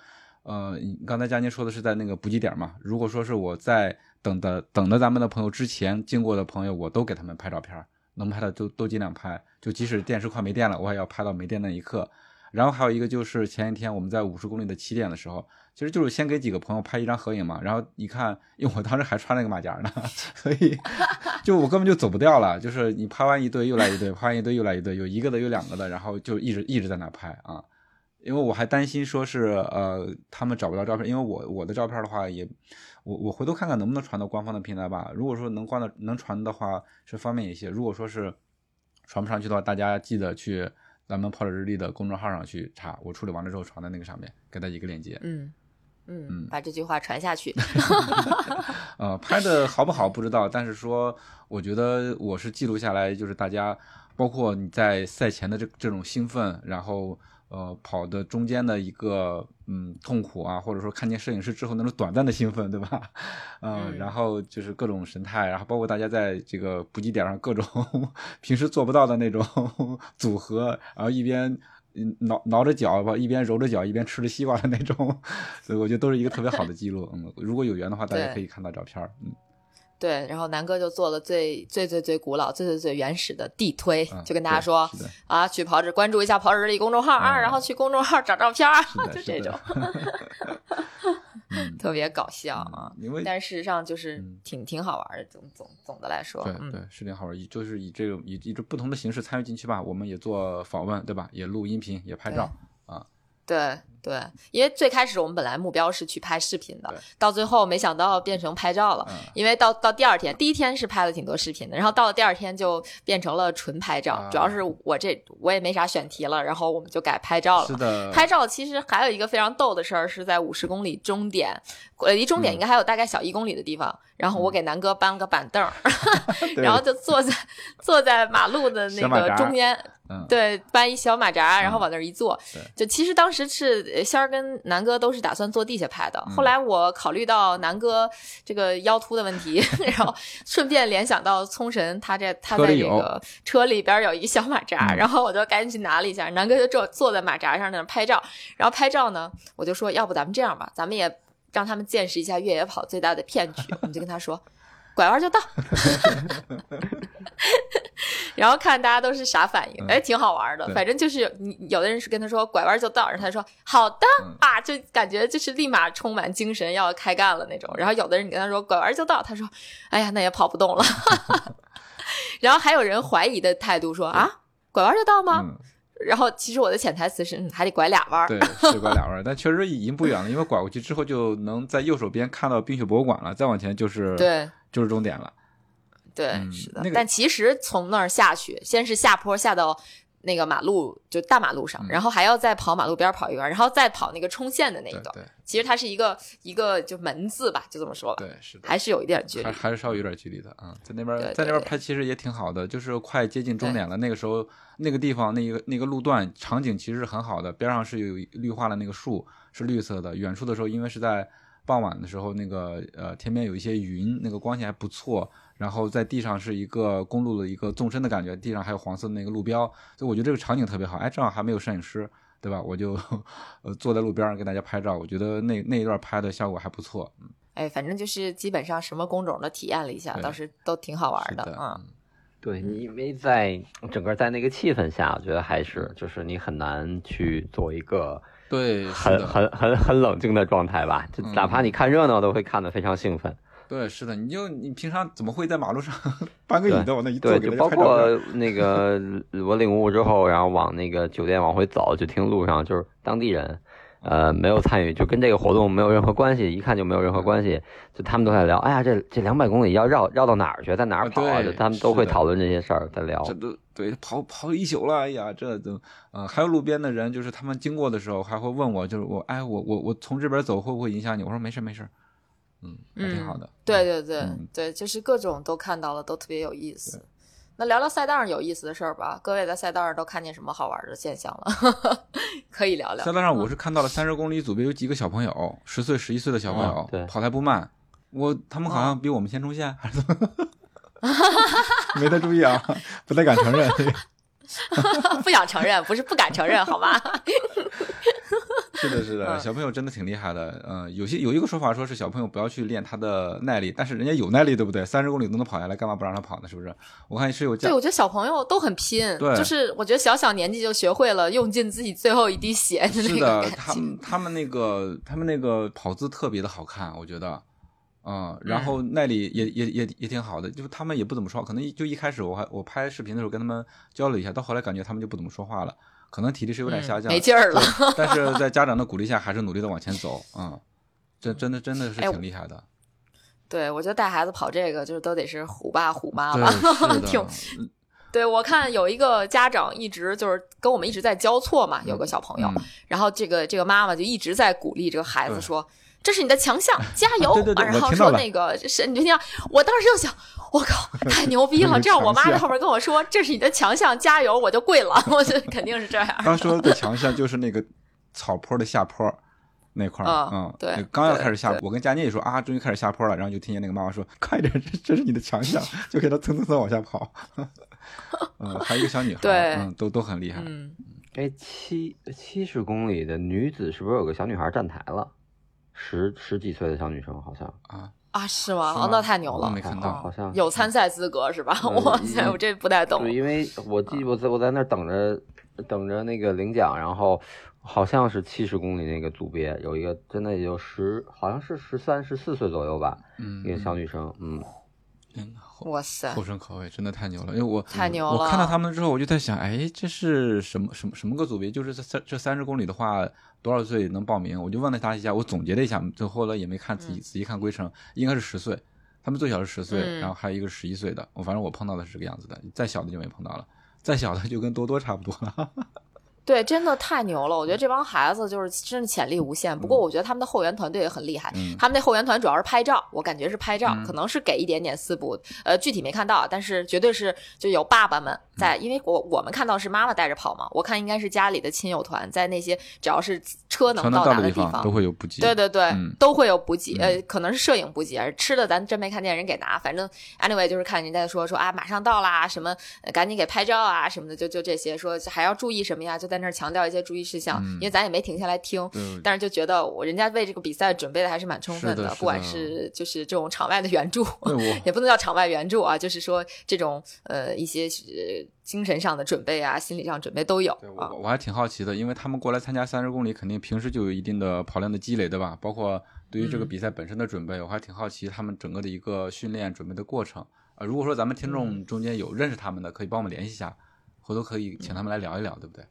呃，刚才佳宁说的是在那个补给点嘛，如果说是我在等的等着咱们的朋友之前经过的朋友，我都给他们拍照片，能拍的都都尽量拍，就即使电池快没电了，我也要拍到没电那一刻。然后还有一个就是前一天我们在五十公里的起点的时候，其实就是先给几个朋友拍一张合影嘛，然后一看，因为我当时还穿那个马甲呢，所以就我根本就走不掉了。就是你拍完一队又来一队，拍完一队又来一队，有一个的有两个的，然后就一直一直在那拍啊。因为我还担心说是呃他们找不到照片，因为我我的照片的话也我我回头看看能不能传到官方的平台吧。如果说能关的能传的话是方便一些，如果说是传不上去的话，大家记得去咱们跑者日历的公众号上去查，我处理完了之后传在那个上面，给他一个链接。嗯嗯嗯，把这句话传下去。呃，拍的好不好不知道，但是说我觉得我是记录下来，就是大家包括你在赛前的这这种兴奋，然后呃跑的中间的一个嗯痛苦啊，或者说看见摄影师之后那种短暂的兴奋，对吧？呃、嗯然后就是各种神态，然后包括大家在这个补给点上各种 平时做不到的那种 组合，然后一边。嗯挠挠着脚吧，一边揉着脚一边吃着西瓜的那种，所以我觉得都是一个特别好的记录。嗯，如果有缘的话，大家可以看到照片儿。嗯，对，然后南哥就做了最最最最古老、最最最原始的地推，嗯就跟大家说啊，去跑者关注一下跑者日历公众号啊，嗯然后去公众号找照片儿，就这种，嗯，特别搞笑啊。因为但事实上就是嗯挺挺好玩的，总总总的来说，嗯对对是挺好玩，以就是以这种以一种不同的形式参与进去吧。我们也做访问，对吧？也录音频，也拍照。对对，因为最开始我们本来目标是去拍视频的，到最后没想到变成拍照了。嗯因为到到第二天，第一天是拍了挺多视频的，然后到了第二天就变成了纯拍照，啊主要是我这我也没啥选题了，然后我们就改拍照了。是的，拍照其实还有一个非常逗的事儿，是在五十公里终点，呃，离终点嗯应该还有大概小一公里的地方，然后我给南哥搬了个板凳儿，对 然后就坐在坐在马路的那个中间，嗯，对，搬一小马扎，然后嗯往那儿一坐。对。就其实当时是呃仙儿跟南哥都是打算坐地下拍的，嗯。后来我考虑到南哥这个腰突的问题，然后顺便联想到聪神他这他在这个车里边有一个小马扎，嗯。然后我就赶紧去拿了一下，南哥就坐坐在马扎上那儿拍照，然后拍照呢，我就说要不咱们这样吧，咱们也让他们见识一下越野跑最大的骗局，我们就跟他说。拐弯就到，然后看大家都是啥反应，嗯。哎，挺好玩的。对。反正就是你有的人是跟他说拐弯就到，然后他说好的。嗯。啊，就感觉就是立马充满精神要开干了那种。然后有的人你跟他说拐弯就到，他说哎呀那也跑不动了。然后还有人怀疑的态度说啊，拐弯就到吗？嗯，然后其实我的潜台词是嗯还得拐俩弯儿。对，是拐俩弯儿，但确实已经不远了，因为拐过去之后就能在右手边看到冰雪博物馆了，再往前就是对就是终点了。对，嗯是的。那个但其实从那儿下去，先是下坡下到那个马路，就大马路上，嗯然后还要再跑马路边跑一段，然后再跑那个冲线的那一段。对对其实它是一个一个就门字吧，就这么说吧，对，是的。还是有一点距离还。还是稍微有点距离的啊，在那边在那边拍其实也挺好的，就是快接近终点了。那个时候那个地方那个那个路段场景其实是很好的，边上是有绿化的那个树是绿色的，远处的时候因为是在傍晚的时候，那个呃天边有一些云，那个光线还不错。然后在地上是一个公路的一个纵深的感觉，地上还有黄色的那个路标，所以我觉得这个场景特别好。哎，正好还没有摄影师，对吧？我就 呃坐在路边上给大家拍照，我觉得那那一段拍的效果还不错。嗯哎，反正就是基本上什么工种都体验了一下，对倒是都挺好玩的，嗯，嗯对，你因为在整个在那个气氛下，我觉得还是就是你很难去做一个对，很。很很很冷静的状态吧，就嗯哪怕你看热闹都会看得非常兴奋。对，是的，你就你平常怎么会在马路上 搬个椅子往那一坐，对，就包？括那个我领悟之后，然后往那个酒店往回走，就听路上就是当地人，呃，没有参与，就跟这个活动没有任何关系，一看就没有任何关系，就他们都在聊，哎呀，这这两百公里要绕绕到哪儿去，在哪儿啊跑啊？就他们都会讨论这些事儿，在聊这。都对跑跑一宿了，哎呀，这都呃，还有路边的人，就是他们经过的时候还会问我，就是我哎，我我我从这边走会不会影响你？我说没事没事，嗯，还挺好的。对对对、嗯对，就是各种都看到了，都特别有意思。那聊聊赛道上有意思的事儿吧，各位在赛道上都看见什么好玩的现象了？可以聊聊赛。道上我是看到了三十公里组别有几个小朋友，十岁十一岁的小朋友，跑得不慢。我他们好哦像比我们先冲线，还是怎么？没太注意啊，不太敢承认。不想承认，不是不敢承认，好吗？是的，是的，嗯小朋友真的挺厉害的。嗯、有些有一个说法说是小朋友不要去练他的耐力，但是人家有耐力，对不对？三十公里都能跑下来，干嘛不让他跑呢？是不是？我看是有家对，我觉得小朋友都很拼，对就是我觉得小小年纪就学会了用尽自己最后一滴血的那个是的，他们他们那个他们那个跑姿特别的好看，我觉得。嗯，然后那里也也也也挺好的，就是他们也不怎么说话，可能就一开始我还我拍视频的时候跟他们交流一下，到后来感觉他们就不怎么说话了，可能体力是有点下降，嗯没劲儿了。但是 在家长的鼓励下，还是努力的往前走，嗯，这真的真的是哎挺厉害的，对，我觉得带孩子跑这个，就是都得是虎爸虎妈对，了。挺，对，我看有一个家长一直就是跟我们一直在交错嘛，有个小朋友，嗯然后这个这个妈妈就一直在鼓励这个孩子对说。这是你的强项，加油！对对对啊然后说那个是，你就听到，我当时就想，我靠，太牛逼了！这样我妈在后面跟我说，这是你的强项，加油，我就跪了。我觉得肯定是这样。刚说的强项就是那个草坡的下坡那块儿，嗯嗯，对那刚要开始下坡，我跟佳妮也说啊，终于开始下坡了，然后就听见那个妈妈说，快点，这这是你的强项，就给他蹭蹭蹭往下跑。嗯，还有一个小女孩，对嗯，都都很厉害。嗯，哎，七七十公里的女子是不是有个小女孩站台了？十十几岁的小女生好像，啊，啊，是吗？哦，那太牛了我没，看到好像有参赛资格是吧？嗯 哇塞，我这不太懂对，。因为我记我在我在那儿等着等着那个领奖，然后好像是七十公里那个组别有一个真的也就十，好像是十三十四岁左右吧，嗯，一个小女生，嗯，哇塞后，生可畏，真的太牛了。因为我太牛了！我看到他们之后，我就在想，哎，这是什么什么什么个组别？就是这三这三十公里的话，多少岁能报名？我就问了他一下，我总结了一下，最后呢也没看仔细仔细看规程，应该是十岁。他们最小是十岁，嗯然后还有一个十一岁的。我反正我碰到的是这个样子的，再小的就没碰到了。再小的就跟多多差不多了。对，真的太牛了！我觉得这帮孩子就是真的潜力无限。不过我觉得他们的后援团队也很厉害，嗯他们那后援团主要是拍照，我感觉是拍照，嗯可能是给一点点私补，呃，具体没看到，但是绝对是就有爸爸们在，嗯因为我我们看到是妈妈带着跑嘛，我看应该是家里的亲友团在那些只要是车能到达的地方都会有补给。对对对，嗯都会有补给，嗯呃，可能是摄影补给，吃的咱真没看见人给拿。反正 anyway 就是看人家说说啊，马上到啦，什么、呃赶紧给拍照啊什么的，就就这些，说还要注意什么呀？就在在那儿强调一些注意事项，嗯因为咱也没停下来听。对但是就觉得我人家为这个比赛准备的还是蛮充分是的是不管是就是这种场外的援助，也不能叫场外援助啊，就是说这种呃一些呃精神上的准备啊，心理上准备都有我。我还挺好奇的，因为他们过来参加三十公里，肯定平时就有一定的跑量的积累，对吧？包括对于这个嗯比赛本身的准备，我还挺好奇他们整个的一个训练准备的过程。啊、如果说咱们听嗯众中间有认识他们的，可以帮我们联系一下，回头可以请他们来聊一聊，对不对？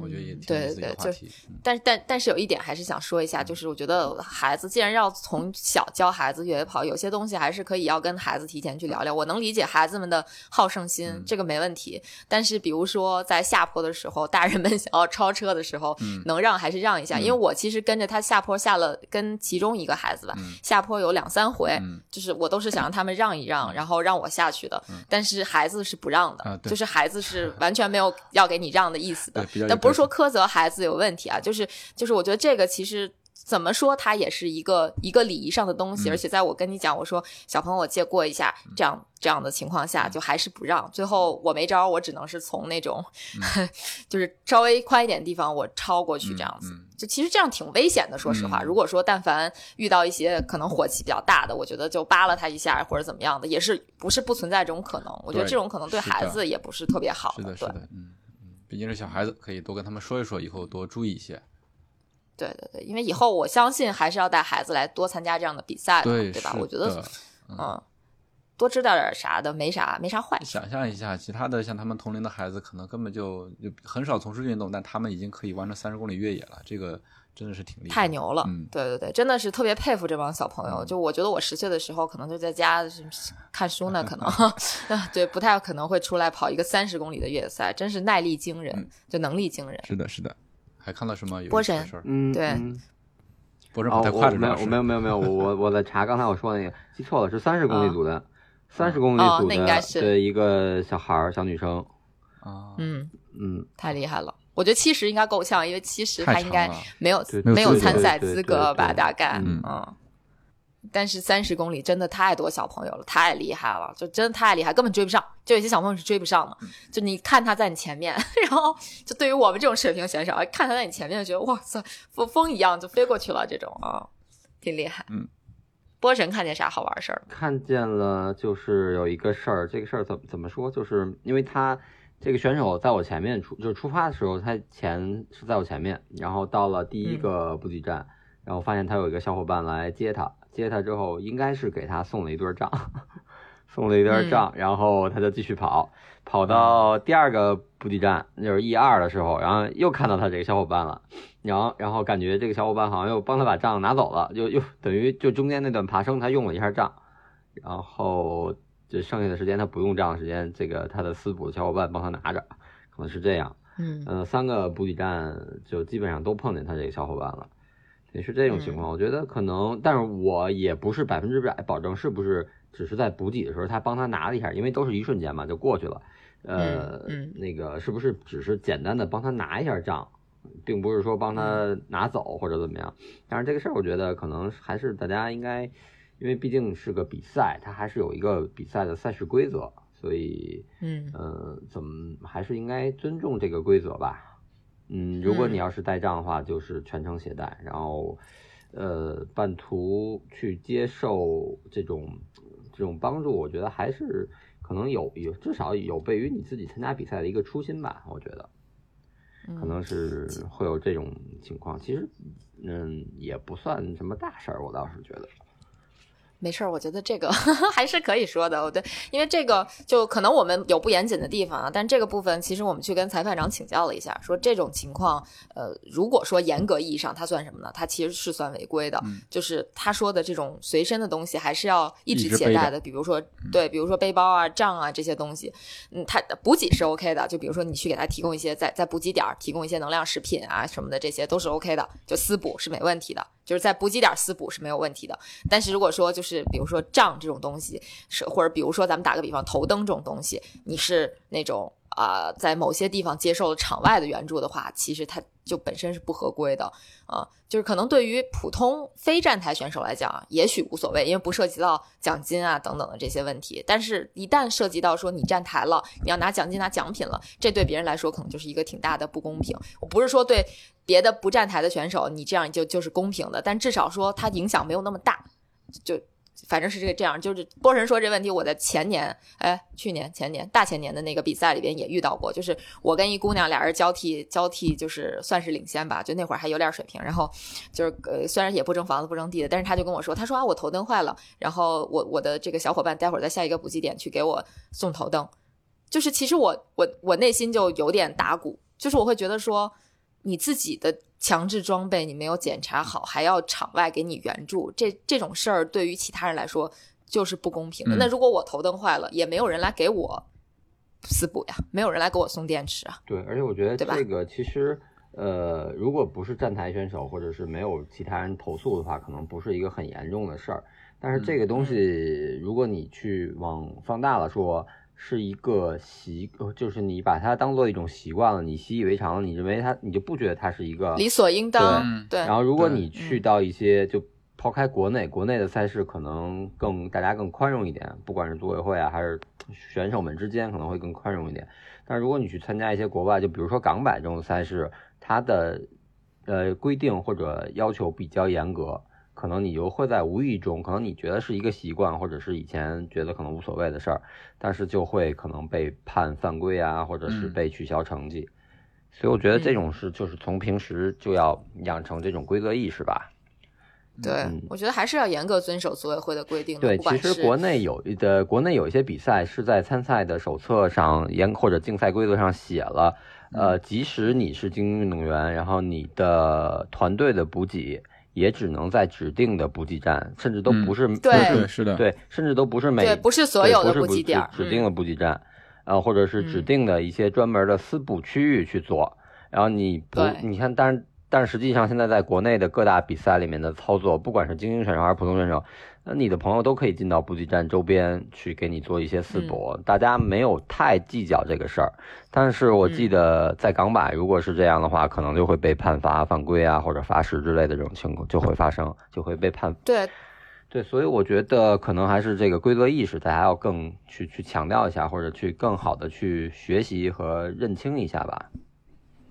我觉得也嗯挺有意思的对对对，就一个话题。嗯但但但是有一点还是想说一下，就是我觉得孩子既然要从小教孩子越野跑，有些东西还是可以要跟孩子提前去聊聊。我能理解孩子们的好胜心，嗯这个没问题。但是比如说在下坡的时候，大人们 想要超车的时候，嗯能让还是让一下。嗯因为我其实跟着他下坡下了，跟其中一个孩子吧，嗯下坡有两三回，嗯就是我都是想让他们让一让，然后让我下去的。但是孩子是不让的，啊就是孩子是 完全没有要给你让的意思的不是说苛责孩子有问题啊，就是就是我觉得这个其实。怎么说，它也是一个一个礼仪上的东西，嗯而且在我跟你讲，我说小朋友我借过一下，这样这样的情况嗯下，就还是不让。最后我没招，我只能是从那种，就是稍微宽一点的地方我超过去这样子。就其实这样挺危险的，说实话。嗯如果说但凡遇到一些可能火气比较大的，我觉得就扒拉他一下或者怎么样的，也是不是不存在这种可能。我觉得这种可能对孩子也不是特别好是的，是对的，嗯嗯，毕竟是小孩子，可以多跟他们说一说，以后多注意一些。对对对，因为以后我相信还是要带孩子来多参加这样的比赛的，对，对吧？我觉得的嗯，多知道点啥的没啥没啥坏。想象一下，其他的像他们同龄的孩子，可能根本就就很少从事运动，但他们已经可以完成三十公里越野了，这个真的是挺厉害，太！牛了，嗯对对对，真的是特别佩服这帮小朋友。嗯就我觉得我十岁的时候，可能就在家是看书呢，可能啊 对，不太可能会出来跑一个三十公里的越野赛，真是耐力惊人，嗯就能力惊人。是的，是的。还看到什么有波神？嗯，对嗯波神哦跑太快了，我没有，没有，没有，没有，我 我我在查刚才我说的那个，记错了，是三十公里组的，三十公里哦组的那应该是的一个小孩儿，小女生，啊，嗯，嗯，太厉害了。我觉得七十应该够呛，因为七十他应该没有没有参赛资格吧？大概嗯嗯。但是三十公里真的太多小朋友了，太厉害了，就真的太厉害，根本追不上。就有些小朋友是追不上的，嗯就你看他在你前面，然后就对于我们这种水平选手，看他在你前面，就觉得哇塞，风风一样就飞过去了，这种啊，挺厉害。嗯，波神看见啥好玩事儿吗？看见了，就是有一个事儿，这个事儿怎么怎么说？就是因为他这个选手在我前面出，就是出发的时候，他前是在我前面，然后到了第一个补给站，然后发现他有一个小伙伴来接他，接他之后应该是给他送了一堆账，送了一堆账，然后他就继续跑，跑到第二个补给站，就是 E 二的时候，然后又看到他这个小伙伴了。然后，然后感觉这个小伙伴好像又帮他把账拿走了，又又等于就中间那段爬升他用了一下账，然后这剩下的时间他不用账的时间，这个他的私补的小伙伴帮他拿着，可能是这样。嗯嗯、三个补给站就基本上都碰见他这个小伙伴了，也是这种情况。我觉得可能，但是我也不是百分之百保证是不是只是在补给的时候他帮他拿了一下，因为都是一瞬间嘛就过去了。呃，嗯嗯那个是不是只是简单的帮他拿一下账，并不是说帮他拿走或者怎么样。但是这个事儿，我觉得可能还是大家应该，因为毕竟是个比赛，它还是有一个比赛的赛事规则，所以嗯呃，怎么还是应该尊重这个规则吧。嗯，如果你要是带账的话，就是全程携带，然后呃，半途去接受这种这种帮助，我觉得还是可能有有至少有悖于你自己参加比赛的一个初心吧。我觉得可能是会有这种情况。其实嗯，也不算什么大事儿，我倒是觉得。没事儿，我觉得这个 还是可以说的。我对，因为这个就可能我们有不严谨的地方啊，但这个部分其实我们去跟裁判长请教了一下，说这种情况，呃，如果说严格意义上它算什么呢？它其实是算违规的，嗯就是他说的这种随身的东西还是要一直携带的，比如说对，比如说背包啊、账啊这些东西，嗯，它补给是 OK 的，就比如说你去给他提供一些在在补给点儿提供一些能量食品啊什么的，这些都是 OK 的，就私补是没问题的，就是在补给点儿私补是没有问题的。但是如果说就是是比如说账这种东西，是或者比如说咱们打个比方，头灯这种东西，你是那种啊、在某些地方接受了场外的援助的话，其实它就本身是不合规的啊。就是可能对于普通非站台选手来讲，也许无所谓，因为不涉及到奖金啊等等的这些问题。但是，一旦涉及到说你站台了，你要拿奖金拿奖品了，这对别人来说可能就是一个挺大的不公平。我不是说对别的不站台的选手你这样就就是公平的，但至少说它影响没有那么大，就。反正是这个这样，就是波神说这问题，我在前年，哎，去年、前年、大前年的那个比赛里边也遇到过，就是我跟一姑娘俩人交替交替，就是算是领先吧，就那会儿还有点水平，然后就是呃，虽然也不争房子不争地的，但是他就跟我说，他说啊，我头灯坏了，然后我我的这个小伙伴待会儿在下一个补给点去给我送头灯，就是其实我我我内心就有点打鼓，就是我会觉得说你自己的。强制装备你没有检查好，还要场外给你援助，这这种事儿对于其他人来说就是不公平的。那如果我头灯坏了，也没有人来给我私补呀，没有人来给我送电池啊。对，而且我觉得这个其实，呃，如果不是站台选手，或者是没有其他人投诉的话，可能不是一个很严重的事儿。但是这个东西，如果你去往放大了说。是一个习，就是你把它当做一种习惯了，你习以为常了，你认为它，你就不觉得它是一个理所应当。对。然后，如果你去到一些，就抛开国内，国内的赛事可能更大家更宽容一点，不管是组委会啊，还是选手们之间可能会更宽容一点。但如果你去参加一些国外，就比如说港百这种赛事，它的呃规定或者要求比较严格。可能你就会在无意中，可能你觉得是一个习惯，或者是以前觉得可能无所谓的事儿，但是就会可能被判犯规啊，或者是被取消成绩。所以我觉得这种事就是从平时就要养成这种规则意识吧。对，我觉得还是要严格遵守组委会的规定。对，其实国内有的国内有一些比赛是在参赛的手册上严或者竞赛规则上写了，呃，即使你是精英运动员，然后你的团队的补给。也只能在指定的补给站，甚至都不是，对，是的，对，甚至都不是每，对，不是所有的补给点，指定的补给站，呃，或者是指定的一些专门的私补区域去做。然后你不，你看，但是但是实际上现在在国内的各大比赛里面的操作，不管是精英选手还是普通选手。那你的朋友都可以进到补给站周边去给你做一些私补，大家没有太计较这个事儿。但是我记得在港版，如果是这样的话，可能就会被判罚、犯规啊，或者罚时之类的这种情况就会发生，就会被判。对，对，所以我觉得可能还是这个规则意识，大家要更去去强调一下，或者去更好的去学习和认清一下吧。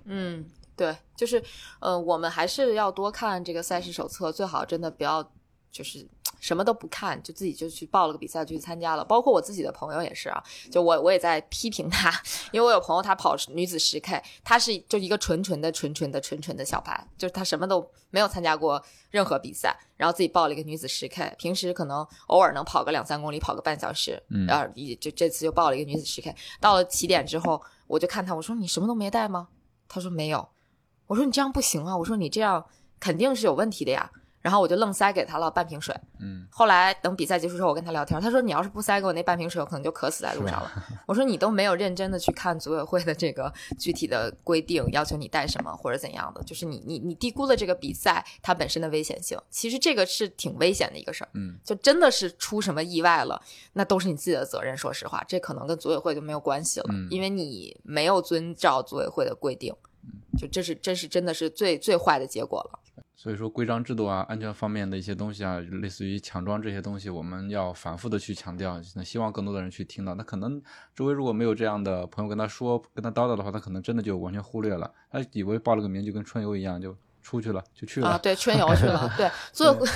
嗯，对，就是，呃，我们还是要多看这个赛事手册，最好真的不要就是。什么都不看，就自己就去报了个比赛就去参加了。包括我自己的朋友也是啊，就我我也在批评他，因为我有朋友他跑女子十 K，他是就一个纯纯的纯纯的纯纯的小白，就是他什么都没有参加过任何比赛，然后自己报了一个女子十 K，平时可能偶尔能跑个两三公里，跑个半小时，然后也就这次又报了一个女子十 K。到了起点之后，我就看他，我说你什么都没带吗？他说没有。我说你这样不行啊，我说你这样肯定是有问题的呀。然后我就愣塞给他了半瓶水。嗯，后来等比赛结束之后，我跟他聊天，他说：“你要是不塞给我那半瓶水，我可能就渴死在路上了。”我说：“你都没有认真的去看组委会的这个具体的规定，要求你带什么或者怎样的，就是你你你低估了这个比赛它本身的危险性。其实这个是挺危险的一个事儿。嗯，就真的是出什么意外了，那都是你自己的责任。说实话，这可能跟组委会就没有关系了，因为你没有遵照组委会的规定。就这是这是真的是最最坏的结果了。”所以说规章制度啊，安全方面的一些东西啊，类似于强装这些东西，我们要反复的去强调，那希望更多的人去听到。那可能周围如果没有这样的朋友跟他说、跟他叨叨的话，他可能真的就完全忽略了，他以为报了个名就跟春游一样就。出去了就去了啊，对，春游去了，对，组委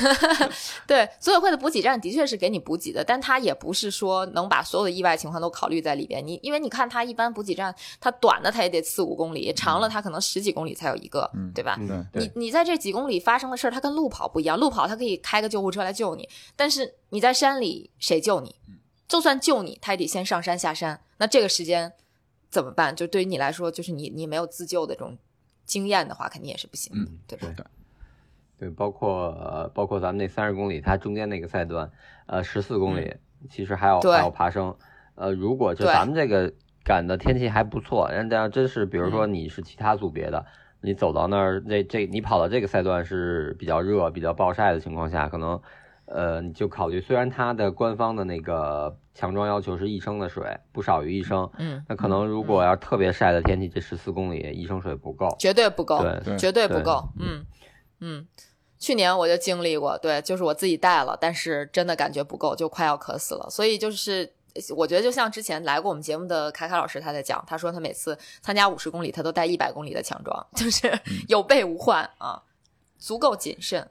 对 组委会的补给站的确是给你补给的，但它也不是说能把所有的意外情况都考虑在里边。你因为你看，它一般补给站，它短的它也得四五公里，长了它可能十几公里才有一个，对吧？你你在这几公里发生的事儿，它跟路跑不一样，路跑它可以开个救护车来救你，但是你在山里谁救你？就算救你，他也得先上山下山，那这个时间怎么办？就对于你来说，就是你你没有自救的这种。经验的话，肯定也是不行，对吧？对，包括呃，包括咱们那三十公里，它中间那个赛段，呃，十四公里，其实还有还有爬升。呃，如果就咱们这个赶的天气还不错，人家真是，比如说你是其他组别的，你走到那儿，那这你跑到这个赛段是比较热、比较暴晒的情况下，可能呃，你就考虑，虽然它的官方的那个强装要求是一升的水，不少于一升，嗯，那可能如果要是特别晒的天气，这十四公里一升水不够。绝对不够，对对绝对不够。嗯嗯，去年我就经历过，对，就是我自己带了，但是真的感觉不够，就快要渴死了。所以就是。我觉得就像之前来过我们节目的凯凯老师，他在讲，他说他每次参加五十公里，他都带一百公里的强装，就是有备无患啊，足够谨慎。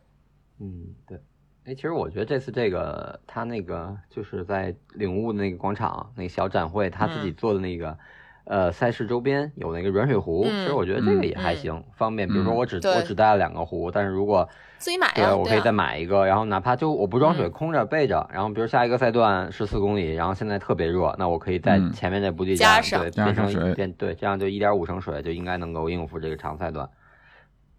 嗯，对。哎，其实我觉得这次这个他那个就是在领悟那个广场那个小展会，他自己做的那个、呃赛事周边有那个软水壶，嗯其实我觉得这个嗯也还行，方便。比如说嗯我只、对我只带了两个壶，但是如果自己买呀，对我可以啊再买一个，然后哪怕就我不装水，嗯空着备着，然后比如下一个赛段十四公里，然后现在特别热，那我可以在嗯前面那补给站、加上对变成加上水变对，这样就一点五升水就应该能够应付这个长赛段。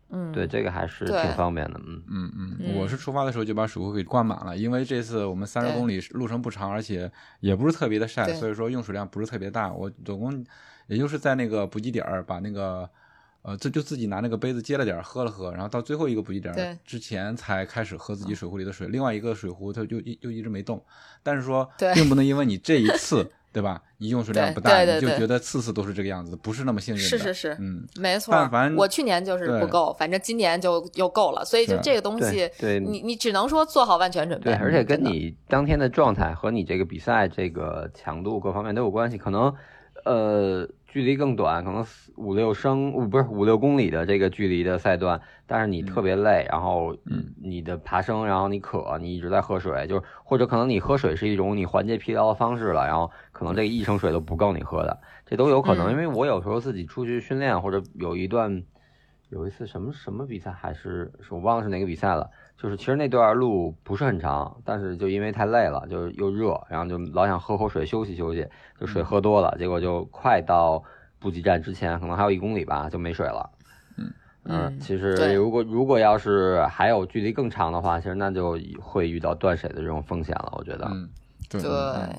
嗯，对，这个还是挺方便的，嗯。嗯嗯，嗯。我是出发的时候就把水壶给灌满了，因为这次我们三十公里路程不长，而且也不是特别的晒，所以说用水量不是特别大。我总共也就是在那个补给点儿把那个呃，这就自己拿那个杯子接了点儿喝了喝，然后到最后一个补给点儿之前才开始喝自己水壶里的水，另外一个水壶它就一就一直没动。但是说并不能因为你这一次对吧，你用水量不大，对对对你就觉得次次都是这个样子，不是那么幸运的。是是是嗯，没错但凡，我去年就是不够，反正今年就又够了，所以就这个东西对，对你你只能说做好万全准备。对，而且跟你当天的状态和你这个比赛这个强度各方面都有关系。可能，呃，距离更短，可能四五六升五不是五六公里的这个距离的赛段，但是你特别累，然后嗯你的爬升，然后你渴，你一直在喝水，就是或者可能你喝水是一种你缓解疲劳的方式了，然后可能这个一升水都不够你喝的，这都有可能。嗯因为我有时候自己出去训练或者有一段。有一次什么什么比赛，还是是我忘了是哪个比赛了。就是其实那段路不是很长，但是就因为太累了，就又热，然后就老想喝口水休息休息，就水喝多了，结果就快到补给站之前，可能还有一公里吧，就没水了。嗯嗯其实对如果如果要是还有距离更长的话，其实那就会遇到断水的这种风险了。我觉得，嗯，对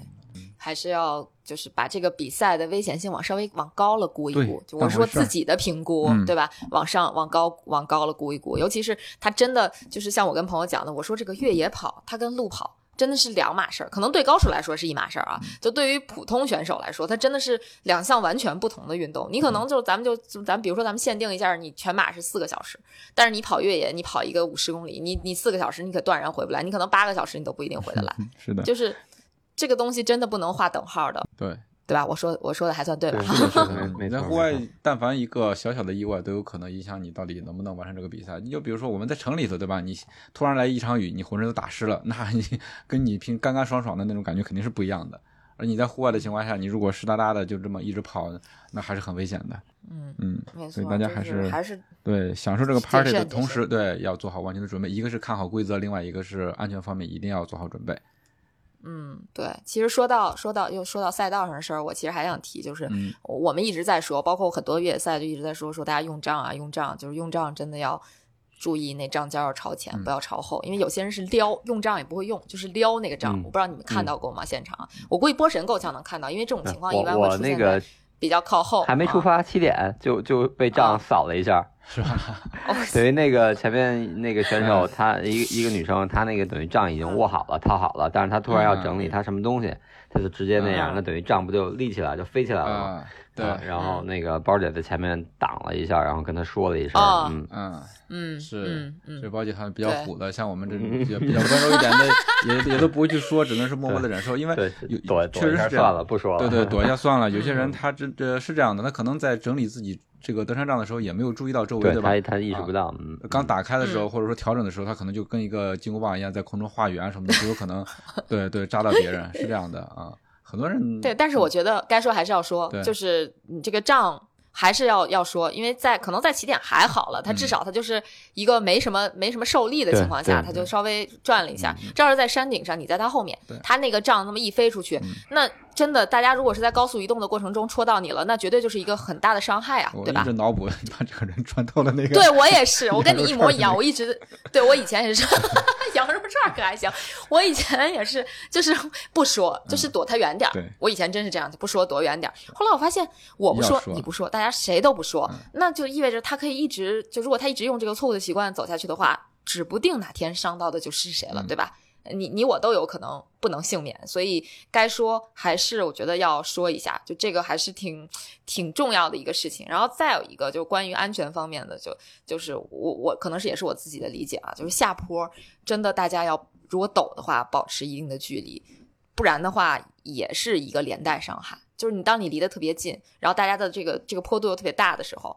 还是要就是把这个比赛的危险性往稍微往高了估一估，就我说自己的评估，嗯对吧？往上往高往高了估一估，尤其是他真的就是像我跟朋友讲的，我说这个越野跑它跟路跑。真的是两码事儿，可能对高手来说是一码事儿啊，就对于普通选手来说，它真的是两项完全不同的运动。你可能就咱们就就咱比如说咱们限定一下，你全马是四个小时，但是你跑越野，你跑一个五十公里，你你四个小时你可断然回不来，你可能八个小时你都不一定回得来。是的，就是这个东西真的不能划等号的，对。对吧？我说我说的还算对吧？你在 户外，但凡一个小小的意外，都有可能影响你到底能不能完成这个比赛。你就比如说我们在城里头，对吧？你突然来一场雨，你浑身都打湿了，那你 跟你平干干爽爽的那种感觉肯定是不一样的。而你在户外的情况下，你如果湿哒哒的就这么一直跑，那还是很危险的。嗯，嗯，没错，所以大家还就是还是对享受这个 party 的同时，对要做好完全的准备。一个是看好规则，另外一个是安全方面一定要做好准备。嗯，对。其实说到说到又说到赛道上的事儿，我其实还想提，就是嗯我们一直在说，包括很多越野赛就一直在说说大家用杖啊用杖，就是用杖真的要。注意那杖尖要朝前，嗯不要朝后，因为有些人是撩用杖也不会用，就是撩那个杖。嗯我不知道你们看到过吗？现场，我估计波神够呛能看到，因为这种情况一般我会出现在比较靠后，还没出啊。发七点就就被杖啊扫了一下，是吧？哦 等于那个前面那个选手，她一个一个女生，她那个等于仗已经握好了、套好了，但是她突然要整理她什么东西，她就直接那样，嗯那等于仗不就立起来就飞起来了吗？啊，对，嗯然后那个包姐在前面挡了一下，然后跟他说了一声，哦嗯，嗯。嗯，是这包姐好像比较虎的，像我们这种 比较比较温柔一点的，也也都不会去说，只能是默默的忍受，因为对有，躲躲一确实是这样下算了，。不说了，对对，躲一下算了。有些嗯人他这这是这样的，他可能在整理自己这个登山杖的时候，也没有注意到周围，吧？对她她意识不到，嗯，刚打开的时候，嗯或者说调整的时候，他可能就跟一个金箍棒一样，在空中画圆什么的，就有可能，对对，扎到别人，是这样的啊。很多人对，但是我觉得该说还是要说对，就是你这个账还是要要说，因为在可能在起点还好了，他至少他就是一个没什么没什么受力的情况下，对对它就稍微转了一下。这要是在山顶上，你在他后面对，它那个账那么一飞出去，那真的大家如果是在高速移动的过程中戳到你了，那绝对就是一个很大的伤害啊，对吧一直？脑补把这个人穿透了那个，对我也 是，我跟你一模一样。我一直对我以前也是 羊肉串儿可还行，我以前也是，就是不说，就是躲他远点儿。对我以前真是这样，就不说躲远点儿。后来我发现，我不说，说你不说，大家谁都不说，嗯那就意味着他可以一直就如果他一直用这个错误的习惯走下去的话，指不定哪天伤到的就是谁了，嗯对吧？你你我都有可能不能幸免，所以该说还是我觉得要说一下，就这个还是挺挺重要的一个事情。然后再有一个就关于安全方面的，就就是我我可能是也是我自己的理解啊，就是下坡真的大家要如果陡的话，保持一定的距离，不然的话也是一个连带伤害。就是你当你离得特别近，然后大家的这个这个坡度又特别大的时候。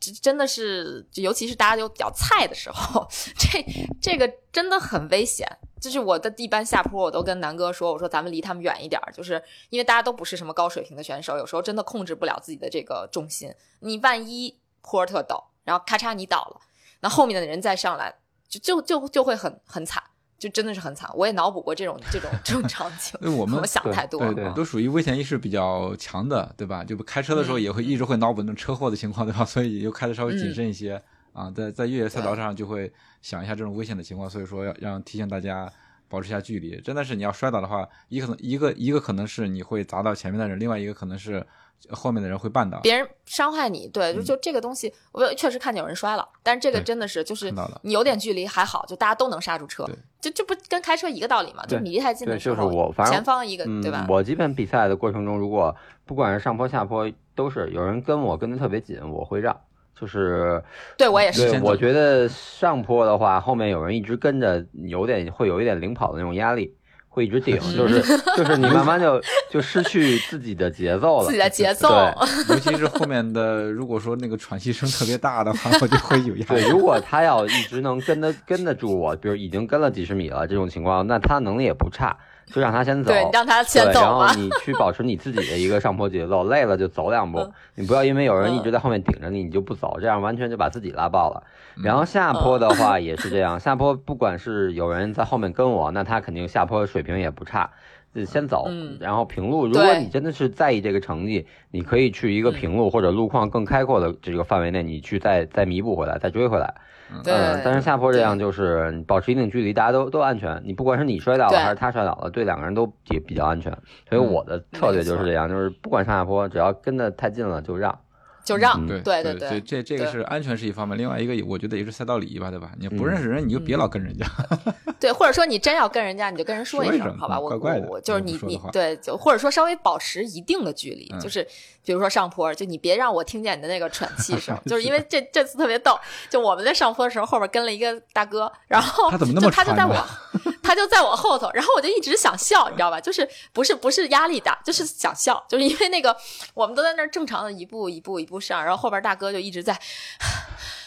这真的是，尤其是大家都比较菜的时候，这这个真的很危险。就是我的一般下坡，我都跟南哥说，我说咱们离他们远一点，就是因为大家都不是什么高水平的选手，有时候真的控制不了自己的这个重心。你万一坡特陡，然后咔嚓你倒了，那后面的人再上来，就就就就会很很惨。就真的是很惨，我也脑补过这种这种这种场景。因为我 们想太多了，对对，都属于危险意识比较强的，对吧？就开车的时候也会一直会脑补那种车祸的情况，对吧？所以就开的稍微谨慎一些啊，在在越野赛道上就会想一下这种危险的情况，所以说要让提醒大家保持一下距离。真的是你要摔倒的话，一可能一个一个可能是你会砸到前面的人，另外一个可能是。后面的人会绊倒，别人伤害你，对，就就这个东西，我确实看见有人摔了，但是这个真的是就是你有点距离还好，就大家都能刹住车，就这不跟开车一个道理嘛？就你离太近的时候，就是我，反正前方一个对吧？我基本比赛的过程中，如果不管是上坡下坡，都是有人跟我跟的特别紧，我会让，就是对我也是，我觉得上坡的话，后面有人一直跟着，有点会有一点领跑的那种压力。会一直顶，就是就是你慢慢就就失去自己的节奏了，自己的节奏。对，尤其是后面的，如果说那个喘息声特别大的话，我就会有压力。对，如果他要一直能跟得跟得住我，比如已经跟了几十米了这种情况，那他能力也不差。就让他先走，对，让他先走然后你去保持你自己的一个上坡节奏，累了就走两步，你不要因为有人一直在后面顶着你，你就不走，这样完全就把自己拉爆了。然后下坡的 话也是这样，下坡不管是有人在后面跟我，那他肯定下坡水平也不差，就先走，然后平路。如果你真的是在意这个成绩，你可以去一个平路或者路况更开阔的这个范围内，你去再再弥补回来，再追回来。嗯，但是下坡这样就是保持一定距离，大家都都安全。你不管是你摔倒了还是他摔倒了，对两个人都也比较安全。所以我的策略就是这样，就是不管上下坡，只要跟的太近了就让。就让对对对对，这这个是安全是一方面，另外一个我觉得也是赛道礼仪吧，对吧？你不认识人，你就别老跟人家。对，或者说你真要跟人家，你就跟人说一声，好吧？我我就是你你对，就或者说稍微保持一定的距离，就是比如说上坡，就你别让我听见你的那个喘气声，就是因为这这次特别逗，就我们在上坡的时候，后边跟了一个大哥，然后他怎么那么他就在我 他就在我后头，然后我就一直想笑，你知道吧？就是不是不是压力大，就是想笑，就是因为那个我们都在那儿正常的一步一步一不上，然后后边大。哥就一直在，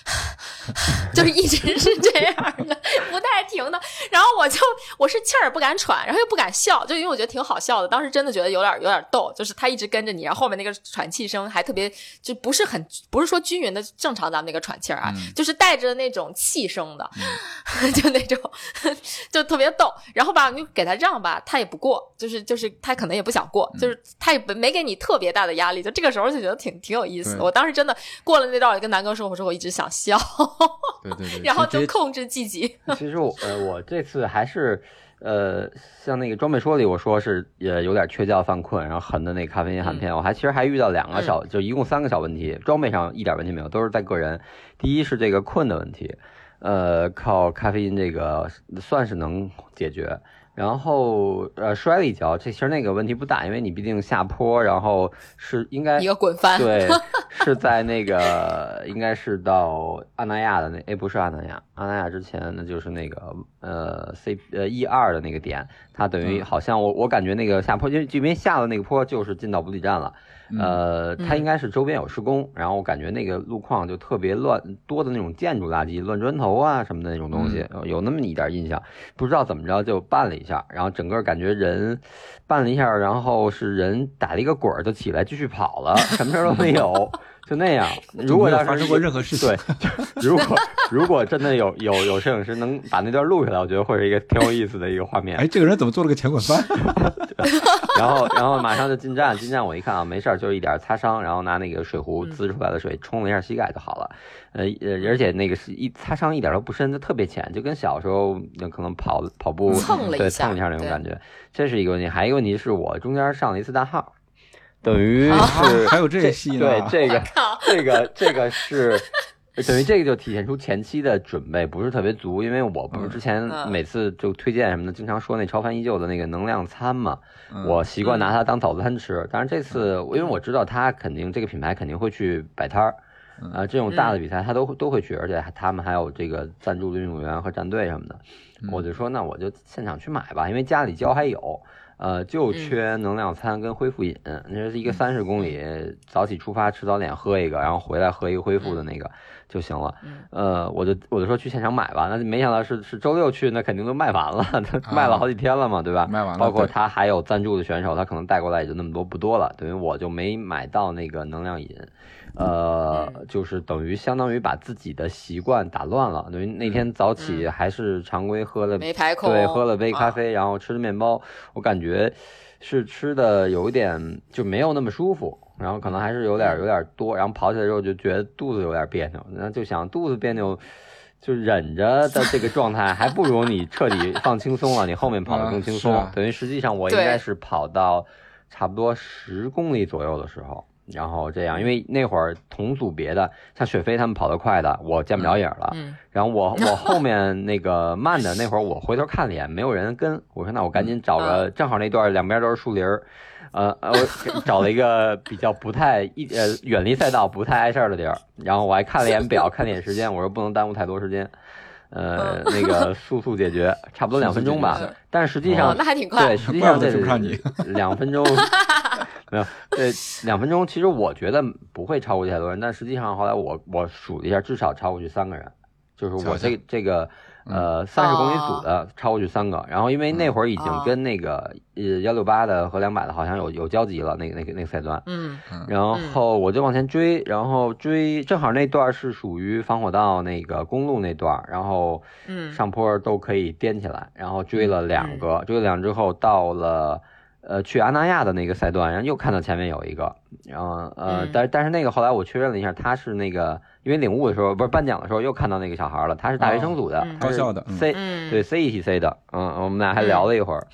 就是一直是这样的，不带停的。然后我就我是气儿不敢喘，然后又不敢笑，就因为我觉得挺好笑的。当时真的觉得有点有点逗，就是他一直跟着你，然后后面那个喘气声还特别，就不是很不是说均匀的正常咱们那个喘气儿啊，就是带着那种气声的，就那种就特别逗。然后吧，你给他让吧，他也不过，就是就是他可能也不想过，就是他也没给你特别大的压力。就这个时候就觉得挺挺有意思。我当时真的。过了那道，我跟南哥说：“我说我一直想笑，对对对，然后就控制自己。其实我呃，我这次还是呃，像那个装备说里，我说是也有点缺觉犯困，然后横的那咖啡因含片，我还其实还遇到两个小，就一共三个小问题，装备上一点问题没有，都是在个人。第一是这个困的问题，呃，靠咖啡因这个算是能解决。”然后呃摔了一跤，这其实那个问题不大，因为你毕竟下坡，然后是应该一个滚翻，对，是在那个应该是到阿那亚的那，哎不是阿那亚，阿那亚之前那就是那个呃 C 呃 E 二的那个点，它等于好像我我感觉那个下坡，因为这边下了那个坡就是进到补给站了。呃，它应该是周边有施工，然后我感觉那个路况就特别乱，多的那种建筑垃圾、乱砖头啊什么的那种东西，有那么一点印象。不知道怎么着就绊了一下，然后整个感觉人绊了一下，然后是人打了一个滚儿就起来继续跑了，什么事都没有。就那样，如果要发生过任何事情，对，如果如果真的有有有摄影师能把那段录下来，我觉得会是一个挺有意思的一个画面。哎，这个人怎么做了个前滚翻？然后然后马上就进站，进站我一看啊，没事儿，就是一点擦伤，然后拿那个水壶滋出来的水冲了一下膝盖就好了。呃呃，而且那个是一擦伤一点都不深，就特别浅，就跟小时候可能跑跑步对蹭一下那种感觉。这是一个问题，还有一个问题是我中间上了一次大号。等于是 还有这个戏对这个 这个这个是 等于这个就体现出前期的准备不是特别足，因为我不是之前嗯。每次就推荐什么的，经常说那超凡依旧的那个能量餐嘛，嗯我习惯拿它当早餐吃。但是这次因为我知道它肯定这个品牌肯定会去摆摊儿，啊，这种大的比赛他都都会去，而且他们还有这个赞助的运动员和战队什么的，我就说那我就现场去买吧，因为家里胶还有。呃，就缺能量餐跟恢复饮，那是一个三十公里，早起出发吃早点喝一个，然后回来喝一个恢复的那个就行了。呃，我就我就说去现场买吧，那没想到是是周六去，那肯定都卖完了，他卖了好几天了嘛，对吧？卖完了包括他还有赞助的选手，他可能带过来也就那么多不多了，等于我就没买到那个能量饮。呃，就是等于相当于把自己的习惯打乱了，等于那天早起还是常规喝了没排空对，喝了杯啊。咖啡，然后吃的面包，我感觉是吃的有一点就没有那么舒服，然后可能还是有点有点多，然后跑起来之后就觉得肚子有点别扭，然后就想肚子别扭。就忍着的这个状态，还不如你彻底放轻松了，你后面跑得更轻松。等于实际上我应该是跑到差不多十公里左右的时候，然后这样，因为那会儿同组别的像雪飞他们跑得快的，我见不着影儿了。嗯然后我 我后面那个慢的那会儿，我回头看了一眼，没有人跟，我说那我赶紧找个，正好那段两边都是树林儿，呃呃，我 找了一个比较不太一呃远离赛道、不太碍事儿的地儿，然后我还看了一眼表，看了一眼时间，我说不能耽误太多时间。呃，那个速速解决，差不多两分钟吧。但是实际上哦，那还挺快。对，实际上这追不上你。两分钟 没有，对，两分钟其实我觉得不会超过太多人，但实际上后来我我数了一下，至少超过去三个人，就是我这这个呃三十公里组的超过去三个，然后因为那会儿已经哦。跟那个呃幺六八的和两百的好像有有交集了，那个那个那个赛段，嗯然后我就往前追，然后追正好那段是属于防火道那个公路那段，然后嗯。上坡都可以颠起来，然后追了两个，追了两之后到了呃去阿那亚的那个赛段，然后又看到前面有一个，然后呃嗯。但但是那个后来我确认了一下，他是那个因为领悟的时候不是颁奖的时候又看到那个小孩了，他是大学生组的，高校的嗯。C 嗯。对 C 一起 C 的，嗯，我们俩还聊了一会儿。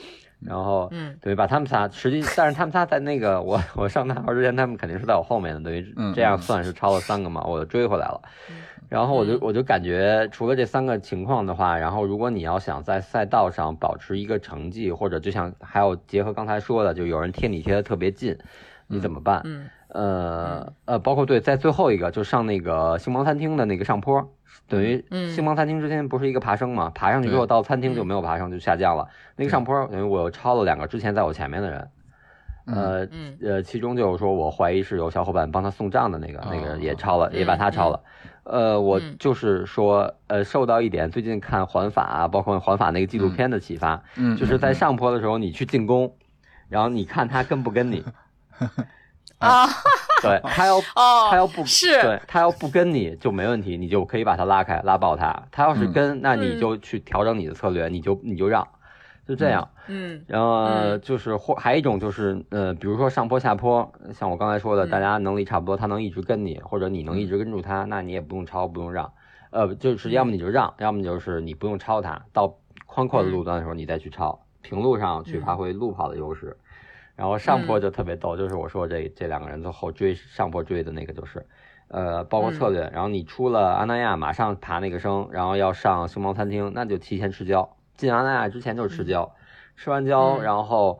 然后，嗯。对，把他们仨，实际，但是他们仨在那个我我上大号之前，他们肯定是在我后面的，等于嗯这样算是超了三个嘛，我就追回来了。然后我就嗯我就感觉，除了这三个情况的话，然后如果你要想在赛道上保持一个成绩，或者就像还有结合刚才说的，就有人贴你贴的特别近，你怎么办？嗯呃呃，包括对，在最后一个就上那个星芒餐厅的那个上坡，等于嗯星芒餐厅之前不是一个爬升嘛，爬上去之后到餐厅就没有爬升，就下降了。那个上坡等于我又超了两个之前在我前面的人，呃嗯呃，其中就是说我怀疑是有小伙伴帮他送账的那个，那个哦也超了，也把他嗯超了。呃，我嗯。就是说，呃，受到一点最近看环法啊，包括环法那个纪录片的启发，嗯，就是在上坡的时候你去进攻，然后你看他跟不跟你，啊 对他要 哦，他要不是。对他要不跟你就没问题，你就可以把他拉开，拉爆他。他要是嗯。跟，那你嗯。就去调整你的策略，你就你就让，就这样。嗯。然后嗯。就是或还有一种就是呃，比如说上坡下坡，像我刚才说的，嗯。大家能力差不多，他能一直跟你，或者你能一直跟住他，那你也不用超，不用让。呃，就是要么你就让，要么就是你不用超他，到宽阔的路段的时候你再去超，平路上去发挥路跑的优势。然后上坡就特别逗，就是我说这这两个人最后追上坡追的那个就是，呃，包括策略。然后你出了阿那亚，马上爬那个升，然后要上熊猫餐厅，那就提前吃胶。进阿那亚之前就是吃胶，吃完胶，嗯然后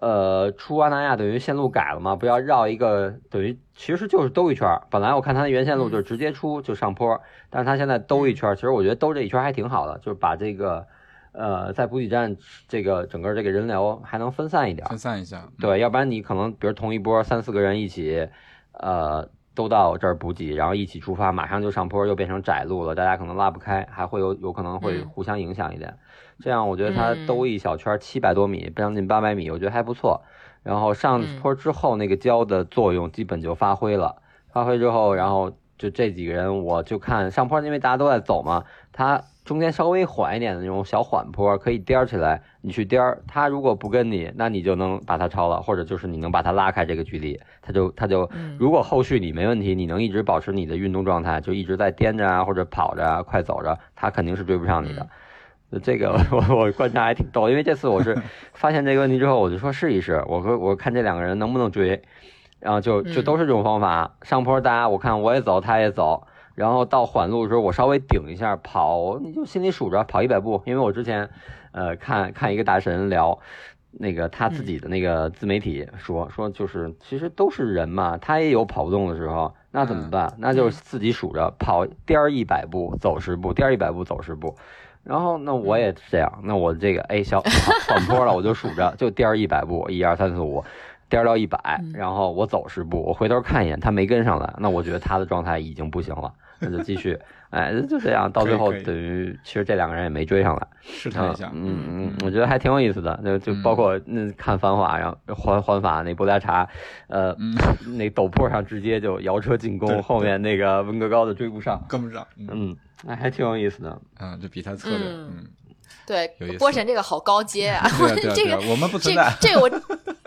呃出阿那亚等于线路改了嘛，不要绕一个等于其实就是兜一圈。本来我看它的原线路就是直接出就上坡，但是它现在兜一圈，其实我觉得兜这一圈还挺好的，就是把这个呃在补给站这个整个这个人流还能分散一点。分散一下，对，要不然你可能比如同一波三四个人一起，呃，都到这儿补给，然后一起出发，马上就上坡，又变成窄路了，大家可能拉不开，还会有有可能会嗯互相影响一点。这样我觉得它嗯兜一小圈七百多米，将近八百米，我觉得还不错。然后上嗯坡之后，那个胶的作用基本就发挥了。发挥之后，然后就这几个人，我就看上坡，因为大家都在走嘛，他中间稍微缓一点的那种小缓坡，可以颠起来，你去颠儿。他如果不跟你，那你就能把他超了，或者就是你能把他拉开这个距离，他就他就，嗯如果后续你没问题，你能一直保持你的运动状态，就一直在颠着啊，或者跑着啊，快走着，他肯定是追不上你的。这个我 我观察还挺逗，因为这次我是 发现这个问题之后，我就说试一试，我说我看这两个人能不能追，然后就就嗯都是这种方法，上坡大家我看我也走，他也走，然后到缓路的时候，我稍微顶一下跑，你就心里数着跑一百步，因为我之前呃看看一个大神聊。那个他自己的那个自媒体说说就是其实都是人嘛，他也有跑不动的时候，那怎么办？那就是自己数着跑颠儿一百步走十步，颠儿一百步走十步。然后那我也是这样，那我这个哎小缓坡了，我就数着就颠儿一百步，一二三四五，颠儿到一百，然后我走十步，我回头看一眼他没跟上来，那我觉得他的状态已经不行了，那就继续。哎，就这样，到最后等于其实这两个人也没追上来，试探一下，嗯嗯，我觉得还挺有意思的，就就包括那看繁华，然后环环法那波加查，呃，那陡坡上直接就摇车进攻，后面那个温格高的追不上，跟不上，嗯，哎，还挺有意思的，啊，就比赛策略，嗯。对，波神这个好高阶啊！这个我们不存在。这个我，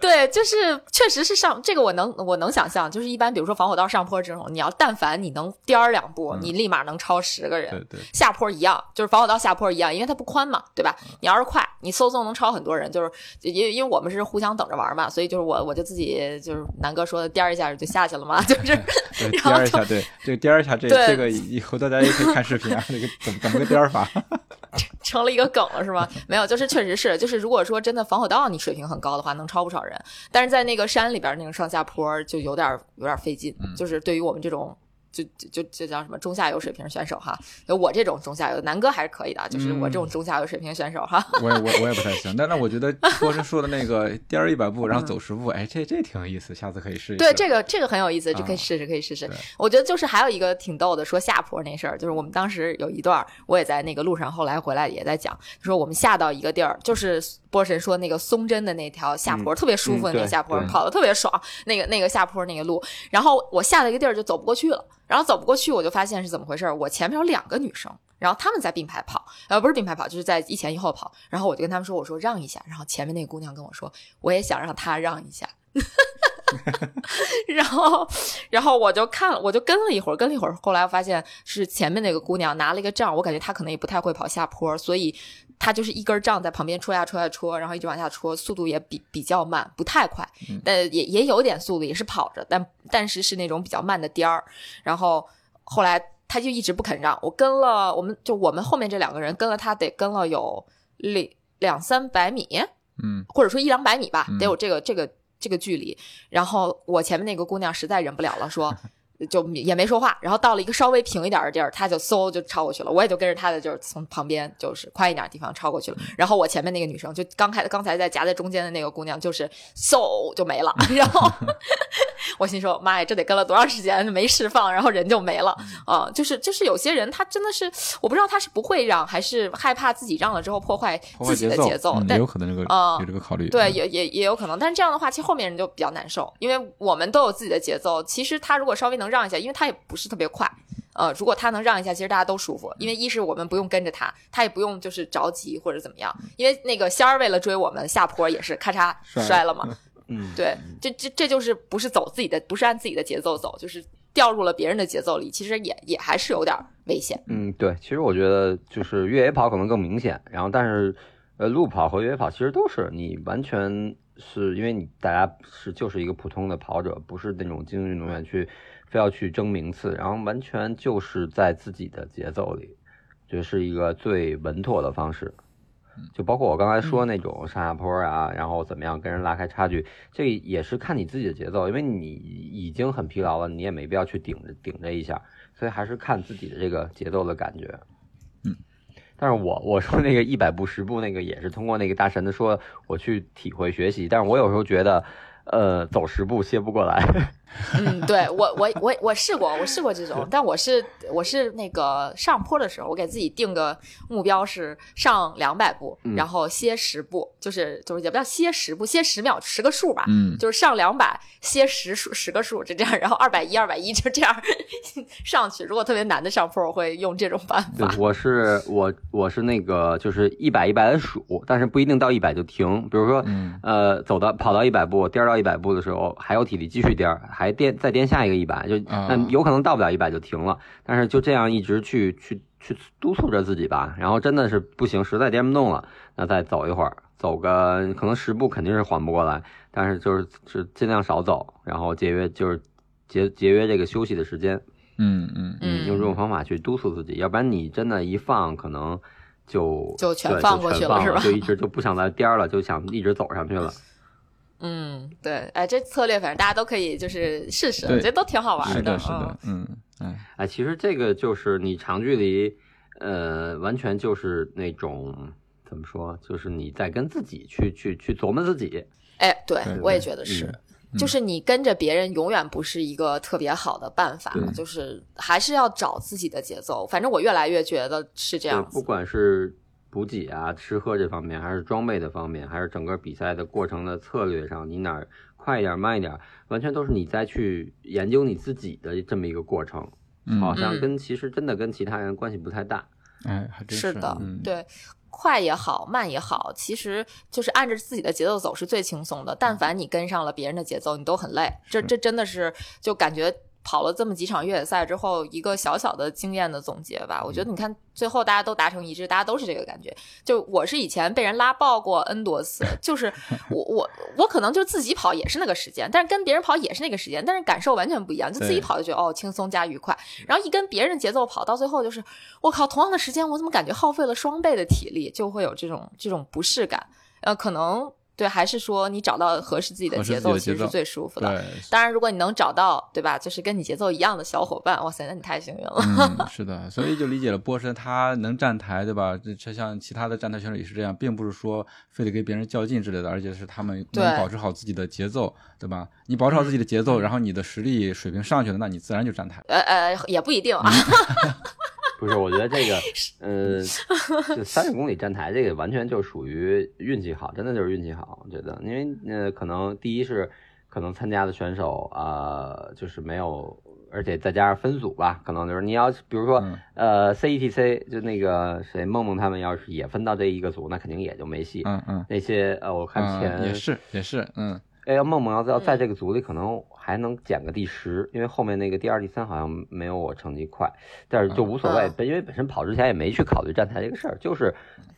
对，就是确实是上这个我能我能想象，就是一般比如说防火道上坡这种，你要但凡你能颠儿两步，你立马能超十个人。对对。下坡一样，就是防火道下坡一样，因为它不宽嘛，对吧？你要是快，你嗖嗖能超很多人。就是因为因为我们是互相等着玩嘛，所以就是我我就自己就是南哥说的颠儿一下就下去了嘛，就是 颠儿一下，对，这个颠儿一下，这这个以后大家也可以看视频啊，这个怎怎么个颠儿法？成了一个梗了是吗？没有，就是确实是，就是如果说真的防火道你水平很高的话，能超不少人。但是在那个山里边那个上下坡就有点有点费劲，就是对于我们这种。就就就叫什么中下游水平选手哈，就我这种中下游，南哥还是可以的，就是我这种中下游水平选手哈。我也 我我也不太行，但是我觉得波神说的那个 颠儿一百步，然后走十步，哎，这这挺有意思，下次可以试一试。对，这个这个很有意思，就可以试试，可以试试。我觉得就是还有一个挺逗的，说下坡那事儿，就是我们当时有一段，我也在那个路上，后来回来也在讲，说我们下到一个地儿，就是波神说那个松针的那条下坡特别舒服的那个下坡，跑的特别爽，那个那个下坡那个路，然后我下了一个地儿就走不过去了。然后走不过去，我就发现是怎么回事。我前面有两个女生，然后她们在并排跑，呃，不是并排跑，就是在一前一后跑。然后我就跟她们说：“我说让一下。”然后前面那个姑娘跟我说：“我也想让她让一下。” 然后，然后我就看了，我就跟了一会儿，跟了一会儿。后来我发现是前面那个姑娘拿了一个杖，我感觉她可能也不太会跑下坡，所以她就是一根杖在旁边戳呀戳呀戳，然后一直往下戳，速度也比比较慢，不太快，但也也有点速度，也是跑着，但但是是那种比较慢的颠儿。然后后来她就一直不肯让我跟了，我们就我们后面这两个人跟了她得跟了有两两三百米，嗯，或者说一两百米吧，得有这个这个这个距离。然后我前面那个姑娘实在忍不了了，说。就也没说话，然后到了一个稍微平一点的地儿，他就嗖就超过去了，我也就跟着他的，就是从旁边就是宽一点的地方超过去了。然后我前面那个女生就刚开刚才在夹在中间的那个姑娘，就是嗖就没了。然后 我心说妈呀，这得跟了多长时间没释放，然后人就没了啊！就是就是有些人他真的是我不知道他是不会让，还是害怕自己让了之后破坏自己的节奏，也有可能这个有这个考虑。对，也也也有可能，但是这样的话，其实后面人就比较难受，因为我们都有自己的节奏。其实他如果稍微能。让一下，因为他也不是特别快，呃，如果他能让一下，其实大家都舒服。因为一是我们不用跟着他，他也不用就是着急或者怎么样。因为那个仙儿为了追我们下坡也是咔嚓摔了嘛，嗯，对，这这这就是不是走自己的，不是按自己的节奏走，就是掉入了别人的节奏里，其实也也还是有点危险。嗯，对，其实我觉得就是越野跑可能更明显，然后但是呃，路跑和越野跑其实都是你完全是因为你大家是就是一个普通的跑者，不是那种精英运动员去。非要去争名次，然后完全就是在自己的节奏里，这是一个最稳妥的方式。就包括我刚才说那种上下坡啊，然后怎么样跟人拉开差距，这也是看你自己的节奏，因为你已经很疲劳了，你也没必要去顶着顶着一下，所以还是看自己的这个节奏的感觉。嗯，但是我我说那个一百步十步那个也是通过那个大神的说我去体会学习，但是我有时候觉得，呃，走十步歇不过来。嗯，对我我我我试过，我试过这种，但我是我是那个上坡的时候，我给自己定个目标是上两百步，然后歇十步，就是就是也不叫歇十步，歇十秒十个数吧，嗯，就是上两百歇十数十个数，就这样，然后二百一二百一就这样 上去。如果特别难的上坡，我会用这种办法。我是我我是那个就是一百一百的数，但是不一定到一百就停。比如说，呃，走到跑到一百步，颠到一百步的时候，还有体力继续颠。还颠再颠下一个一百，就那有可能到不了一百就停了，但是就这样一直去去去督促着自己吧，然后真的是不行，实在颠不动了，那再走一会儿，走个可能十步肯定是缓不过来，但是就是是尽量少走，然后节约就是节节约这个休息的时间。嗯嗯嗯用这种方法去督促自己，要不然你真的一放可能就就全对放过全放去了是吧就一直就不想再颠儿了，就想一直走上去了。嗯，对，哎，这策略反正大家都可以就是试试，我觉得都挺好玩是的，嗯是的，嗯哎，哎，其实这个就是你长距离，呃，完全就是那种怎么说，就是你在跟自己去去去琢磨自己。哎，对对我也觉得是。嗯就是你跟着别人永远不是一个特别好的办法，就是还是要找自己的节奏。反正我越来越觉得是这样，不管是补给啊、吃喝这方面，还是装备的方面，还是整个比赛的过程的策略上，你哪儿快一点、慢一点，完全都是你在去研究你自己的这么一个过程。嗯好像嗯跟其实真的跟其他人关系不太大。哎，还真是的，嗯，对，快也好，慢也好，其实就是按着自己的节奏走是最轻松的。但凡你跟上了别人的节奏，你都很累。这这真的是就感觉。跑了这么几场越野赛之后，一个小小的经验的总结吧。我觉得你看最后大家都达成一致，大家都是这个感觉。就我是以前被人拉爆过 N 多次，就是 我我我可能就自己跑也是那个时间，但是跟别人跑也是那个时间，但是感受完全不一样。就自己跑就觉得哦轻松加愉快，然后一跟别人节奏跑，到最后就是我靠，同样的时间我怎么感觉耗费了双倍的体力，就会有这种这种不适感。呃，可能对，还是说你找到合适自己的节奏，其实是最舒服的。对，当然，如果你能找到，对吧？就是跟你节奏一样的小伙伴，哇塞，那你太幸运了。嗯，是的，所以就理解了波神他能站台，对吧？这这像其他的站台选手也是这样，并不是说非得跟别人较劲之类的，而且是他们对能保持好自己的节奏，对吧？你保持好自己的节奏，嗯然后你的实力水平上去了，那你自然就站台。呃呃，也不一定啊。不是，我觉得这个，呃，就三十公里站台这个完全就属于运气好，真的就是运气好。我觉得，因为呃，可能第一是可能参加的选手啊、呃就是没有，而且再加上分组吧，可能就是你要比如说、嗯呃 CETC 就那个谁梦梦他们要是也分到这一个组，那肯定也就没戏。嗯嗯那些呃，我看前、嗯，也是也是，嗯哎，要梦梦要要在这个组里，可能还能捡个第十，因为后面那个第二、第三好像没有我成绩快，但是就无所谓，因为本身跑之前也没去考虑站台这个事儿，就是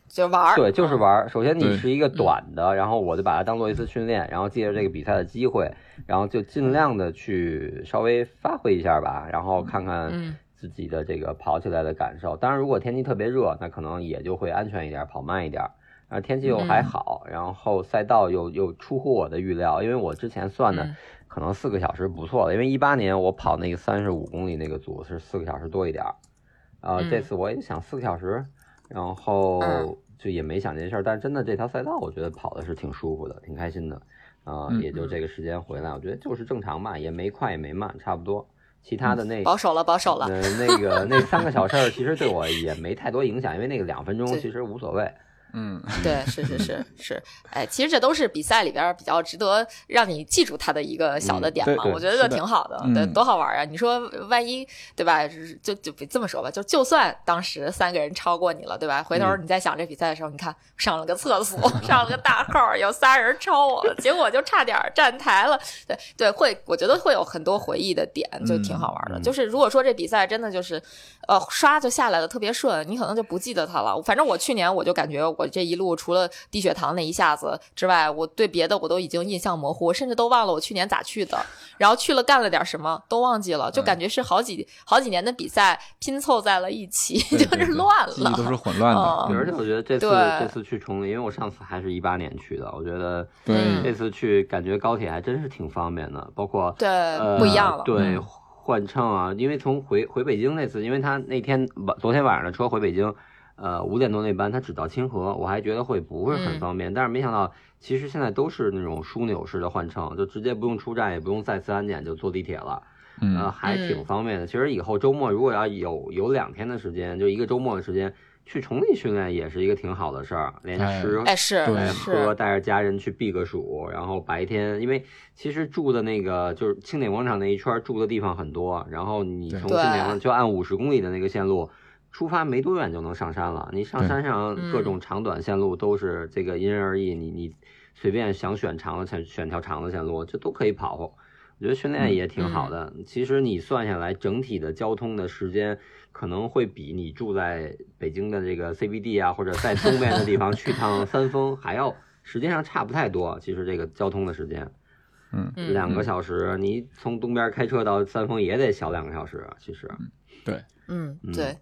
就玩儿，对，就是嗯玩儿。首先你是一个短的，然后我就把它当做一次训练，然后借着这个比赛的机会，然后就尽量的去稍微发挥一下吧，然后看看嗯自己的这个跑起来的感受。当然，如果天气特别热，那可能也就会安全一点，跑慢一点。然后天气又还好，然后赛道又又出乎我的预料，因为我之前算的嗯可能四个小时不错了，因为一八年我跑那个三十五公里那个组是四个小时多一点儿，呃，嗯这次我也想四个小时，然后嗯就也没想这事儿，但是真的这条赛道我觉得跑的是挺舒服的，挺开心的，啊、嗯也就这个时间回来，我觉得就是正常吧，也没快也没慢，差不多。其他的那、保守了，保守了。呃，那个那三个小事儿，其实对我也没太多影响，因为那个两分钟其实无所谓。嗯，对，是是是是，哎，其实这都是比赛里边儿比较值得让你记住他的一个小的嗯点嘛，我觉得是的挺好的，嗯对，多好玩啊！你说万一对吧？就就别这么说吧，就就算当时三个人超过你了，对吧？回头嗯你再想这比赛的时候，你看上了个厕所，上了个大号，有仨人超我了，结果就差点儿站台了。对对，会，我觉得会有很多回忆的点，就挺好玩的。嗯就是如果说这比赛真的就是，呃，刷就下来了特别顺，你可能就不记得它了。反正我去年我就感觉我这一路除了低血糖那一下子之外，我对别的我都已经印象模糊，我甚至都忘了我去年咋去的，然后去了干了点什么都忘记了，就感觉是好几好几年的比赛拼凑在了一起，就对对对是乱记忆都是。混乱的而且我觉得这次对这次去崇礼，因为我上次还是一八年去的，我觉得这次去感觉高铁还真是挺方便的，包括对，呃不一样了。对嗯，换乘啊，因为从回回北京那次，因为他那天晚昨天晚上的车回北京，呃五点多那班，他只到清河，我还觉得会不会很嗯方便，但是没想到，其实现在都是那种枢纽式的换乘，就直接不用出站，也不用再次安检就坐地铁了。呃，嗯还挺嗯方便的。其实以后周末如果要有有两天的时间，就一个周末的时间去崇礼训练，也是一个挺好的事儿。连哎吃哎，是对喝，带着家人去避个暑，然后白天，因为其实住的那个就是庆典广场那一圈儿住的地方很多，然后你对从庆典就按五十公里的那个线路。出发没多远就能上山了，你上山上嗯各种长短线路都是这个因人而异，你你随便想选长的选选条长的线路，这都可以跑。我觉得训练也挺好的。其实你算下来，整体的交通的时间可能会比你住在北京的这个 CBD 啊，或者在东边的地方去趟 三峰还要，时间上差不太多。其实这个交通的时间，嗯，嗯两个小时，你从东边开车到三峰也得小两个小时，其实。对，嗯嗯对。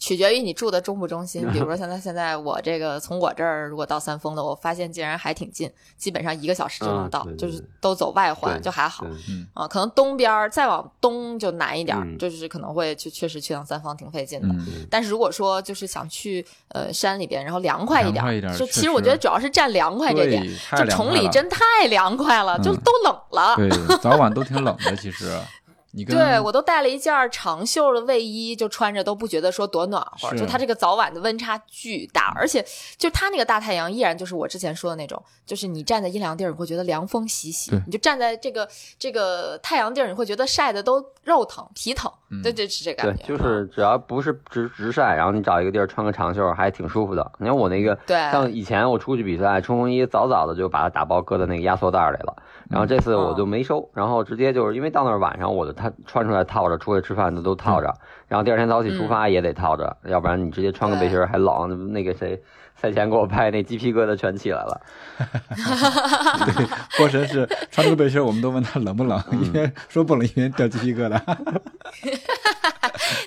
取决于你住的中不中心，比如说 像在现在我这个从我这儿如果到三峰的，我发现竟然还挺近，基本上一个小时就能到，嗯对对就是都走外环就还好对啊。可能东边儿再往东就难一点，嗯就是可能会去确实去趟三峰挺费劲的。嗯，但是如果说就是想去呃山里边，然后凉快一点就其实我觉得主要是占凉快这点，就崇礼真太凉快了，就嗯都冷了。对，早晚都挺冷的，其实。你跟对我都带了一件长袖的卫衣，就穿着都不觉得说多暖和。就它这个早晚的温差巨大，而且就它那个大太阳依然就是我之前说的那种，就是你站在阴凉地儿，你会觉得凉风习习；你就站在这个这个太阳地儿，你会觉得晒的都肉疼皮疼。嗯对对，是这对感觉。，就是只要不是直直晒，然后你找一个地儿穿个长袖，还挺舒服的。你看我那个，对像以前我出去比赛，冲锋衣早早的就把它打包搁在那个压缩袋里了。然后这次我就没收，然后直接就是因为到那儿晚上我就他穿出来套着，出去吃饭的都套着，然后第二天早起出发也得套着，要不然你直接穿个背心儿还冷。那个谁赛前给我拍那鸡皮疙瘩全起来了。对，波神是穿这个背心儿，我们都问他冷不冷，嗯一边说不冷，一边掉鸡皮疙瘩。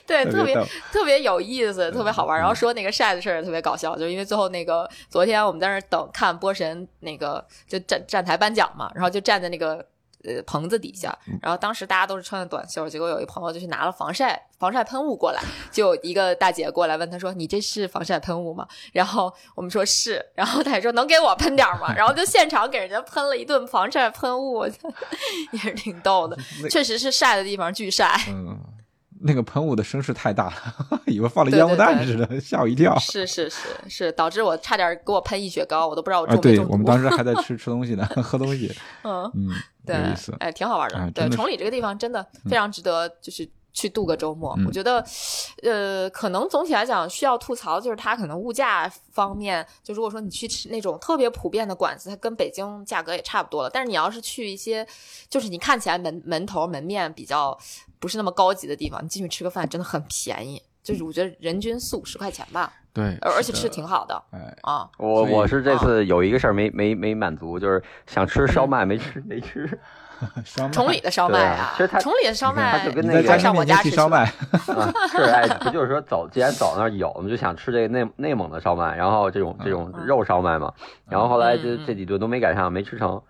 对，特别特别特别有意思，特别好玩。然后说那个晒的事儿也特别搞笑，就因为最后那个昨天我们在那儿等看波神那个就站站台颁奖嘛，然后就站在那个。呃，棚子底下，然后当时大家都是穿的短袖，结果有一朋友就去拿了防晒防晒喷雾过来，就一个大姐过来问他说：“你这是防晒喷雾吗？”然后我们说是，然后他也说能给我喷点吗？然后就现场给人家喷了一顿防晒喷雾，也是挺逗的，确实是晒的地方巨晒。嗯，那个喷雾的声势太大了，以为放了烟雾弹似的，吓我一跳。是是是是，导致我差点给我喷一雪糕，我都不知道我中没中毒。我们当时还 在吃吃东西呢，喝东西。嗯，嗯，对。哎，挺好玩的。对，崇礼这个地方真的非常值得，就是去度个周末。嗯我觉得，呃，可能总体来讲需要吐槽，就是它可能物价方面，就如果说你去吃那种特别普遍的馆子，它跟北京价格也差不多了。但是你要是去一些，就是你看起来门门头门面比较不是那么高级的地方，你进去吃个饭真的很便宜。就是我觉得人均四五十块钱吧，对，而而且吃的挺好的哎，啊。我我是这次有一个事儿没没没满足，就是想吃烧麦没吃没吃。烧麦崇礼的烧麦啊其实它崇礼的烧麦，它就跟那个他上我家吃烧麦，啊，是哎，不就是说走，既然走那儿有，我们就想吃这个内内蒙的烧麦，然后这种这种嗯肉烧麦嘛，然后后来这这几顿都没赶上，没吃成。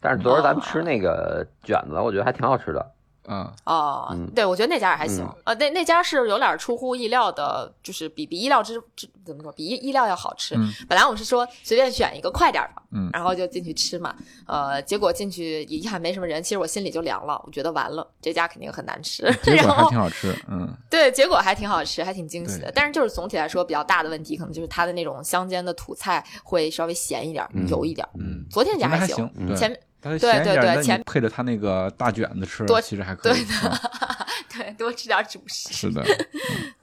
但是昨儿咱们吃那个卷子，我觉得还挺好吃的。嗯，哦，嗯对，我觉得那家也还行。嗯呃，那那家是有点出乎意料的，就是比比意料之之怎么说，比意意料要好吃。嗯本来我是说随便选一个快点儿的，嗯然后就进去吃嘛。呃，结果进去一看没什么人，其实我心里就凉了，我觉得完了，这家肯定很难吃。结果还然后挺好吃。嗯，对，结果还挺好吃，还挺惊喜的。但是就是总体来说比较大的问题，可能就是它的那种乡间的土菜会稍微咸一点油一点儿。嗯，昨天那家行，还行，嗯前面但是对对咸一点那你对前配着它那个大卷子吃多，其实还可以。对嗯对多吃点主食。是的，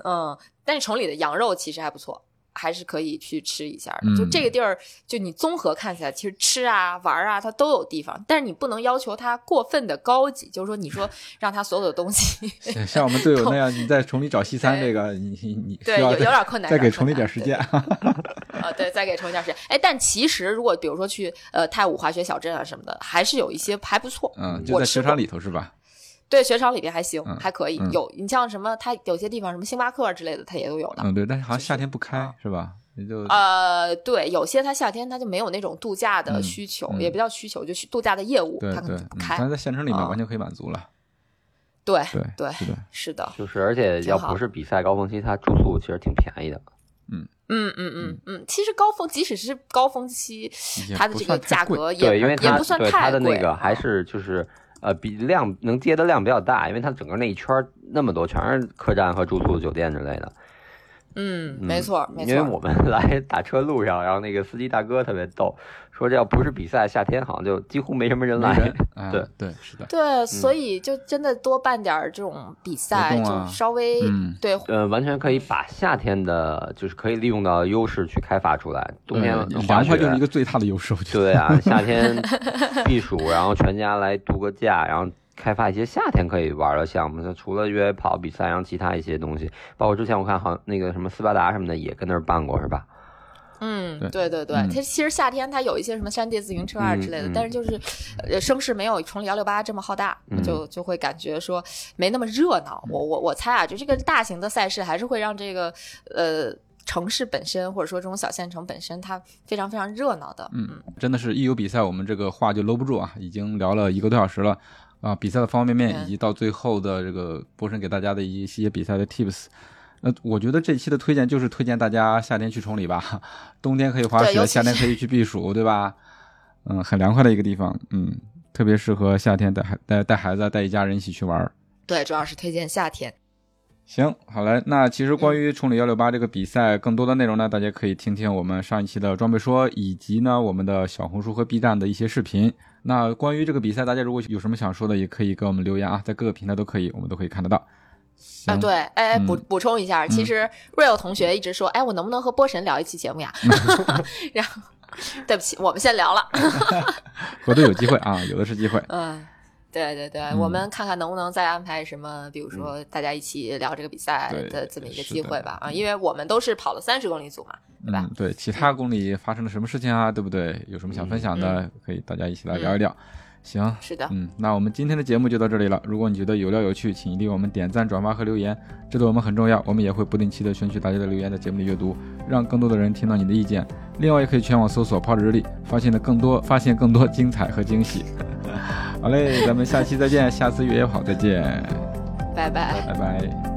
嗯，但是崇礼的羊肉其实还不错，还是可以去吃一下的。嗯就这个地儿，就你综合看起来，其实吃啊、玩啊，它都有地方，但是你不能要求它过分的高级，就是说，你说 让它所有的东西，像像我们队友那样，你在崇礼找西餐，这个你你你对，有有点困难，再给崇礼点时间。啊，对，再给崇礼点时间。哎，但其实如果比如说去呃太武滑雪小镇啊什么的，还是有一些还不错。嗯，就在雪场里头是吧？对，雪场里边还行，嗯还可以。嗯有你像什么，它有些地方什么星巴克之类的，它也都有的。嗯，对，但是好像夏天不开啊是吧？也就呃，对，有些它夏天它就没有那种度假的嗯需求，嗯也不叫需求，就是度假的业务，它可能就，不嗯开。但是在县城里面啊完全可以满足了。对对对是的，就是而且要不是比赛高峰期，它住宿其实挺便宜的。嗯嗯嗯嗯嗯。其实高峰，即使是高峰期，它的这个价格也也不算对它的太贵。那个还啊是就是呃比量能接的量比较大，因为它整个那一圈那么多全是客栈和住宿酒店之类的。嗯，嗯没错没错。因为我们 来打车路上，然后那个司机大哥特别逗，说这要不是比赛，夏天好像就几乎没什么人来。人，啊对对是的，对，所以就真的多办点儿这种比赛，啊就稍微、嗯对呃，完全可以把夏天的，就是可以利用到优势去开发出来。冬天呃滑雪凉快就是一个最大的优势，我觉得。对啊，夏天 避暑，然后全家来度个假，然后开发一些夏天可以玩的项目。那除了越野跑比赛，然后其他一些东西，包括之前我看好像那个什么斯巴达什么的也跟那儿办过，是吧？嗯，对对对它其实夏天它有一些什么山地自行车啊嗯之类的，嗯但是就是呃声势没有崇礼幺六八这么浩大，嗯就就会感觉说没那么热闹。我我我猜啊，就这个大型的赛事还是会让这个呃城市本身或者说这种小县城本身它非常非常热闹的。嗯，真的是一有比赛，我们这个话就搂不住啊！已经聊了一个多小时了啊，比赛的方方面面，嗯以及到最后的这个波神给大家的一些比赛的 tips。那我觉得这期的推荐就是推荐大家夏天去崇礼吧，冬天可以滑雪，夏天可以去避暑，对吧？嗯，很凉快的一个地方，嗯，特别适合夏天带孩带带孩子带一家人一起去玩儿。对，主要是推荐夏天。行，好嘞。那其实关于崇礼幺六八这个比赛更多的内容呢，大家可以听听我们上一期的装备说，以及呢我们的小红书和 B 站的一些视频。那关于这个比赛，大家如果有什么想说的，也可以给我们留言啊，在各个平台都可以，我们都可以看得到。行啊，对，哎，哎补嗯补充一下，其实 Real 同学一直说，哎，我能不能和波神聊一期节目呀？然后，对不起，我们先聊了。回头有机会啊，有的是机会。嗯，对对对，嗯我们看看能不能再安排什么，比如说大家一起聊这个比赛的这么一个机会吧。啊，因为我们都是跑了三十公里组嘛，对吧嗯，？对，其他公里发生了什么事情啊？对不对？有什么想分享的，可以大家一起来聊一聊。行，是的，嗯，那我们今天的节目就到这里了。如果你觉得有料有趣，请一定我们点赞、转发和留言，这对我们很重要。我们也会不定期的选取大家的留言在节目里阅读，让更多的人听到你的意见。另外，也可以全网搜索“泡着日历”，发现的更多，发现更多精彩和惊喜。好嘞，咱们下期再见，下次越野跑再见，拜拜。拜拜。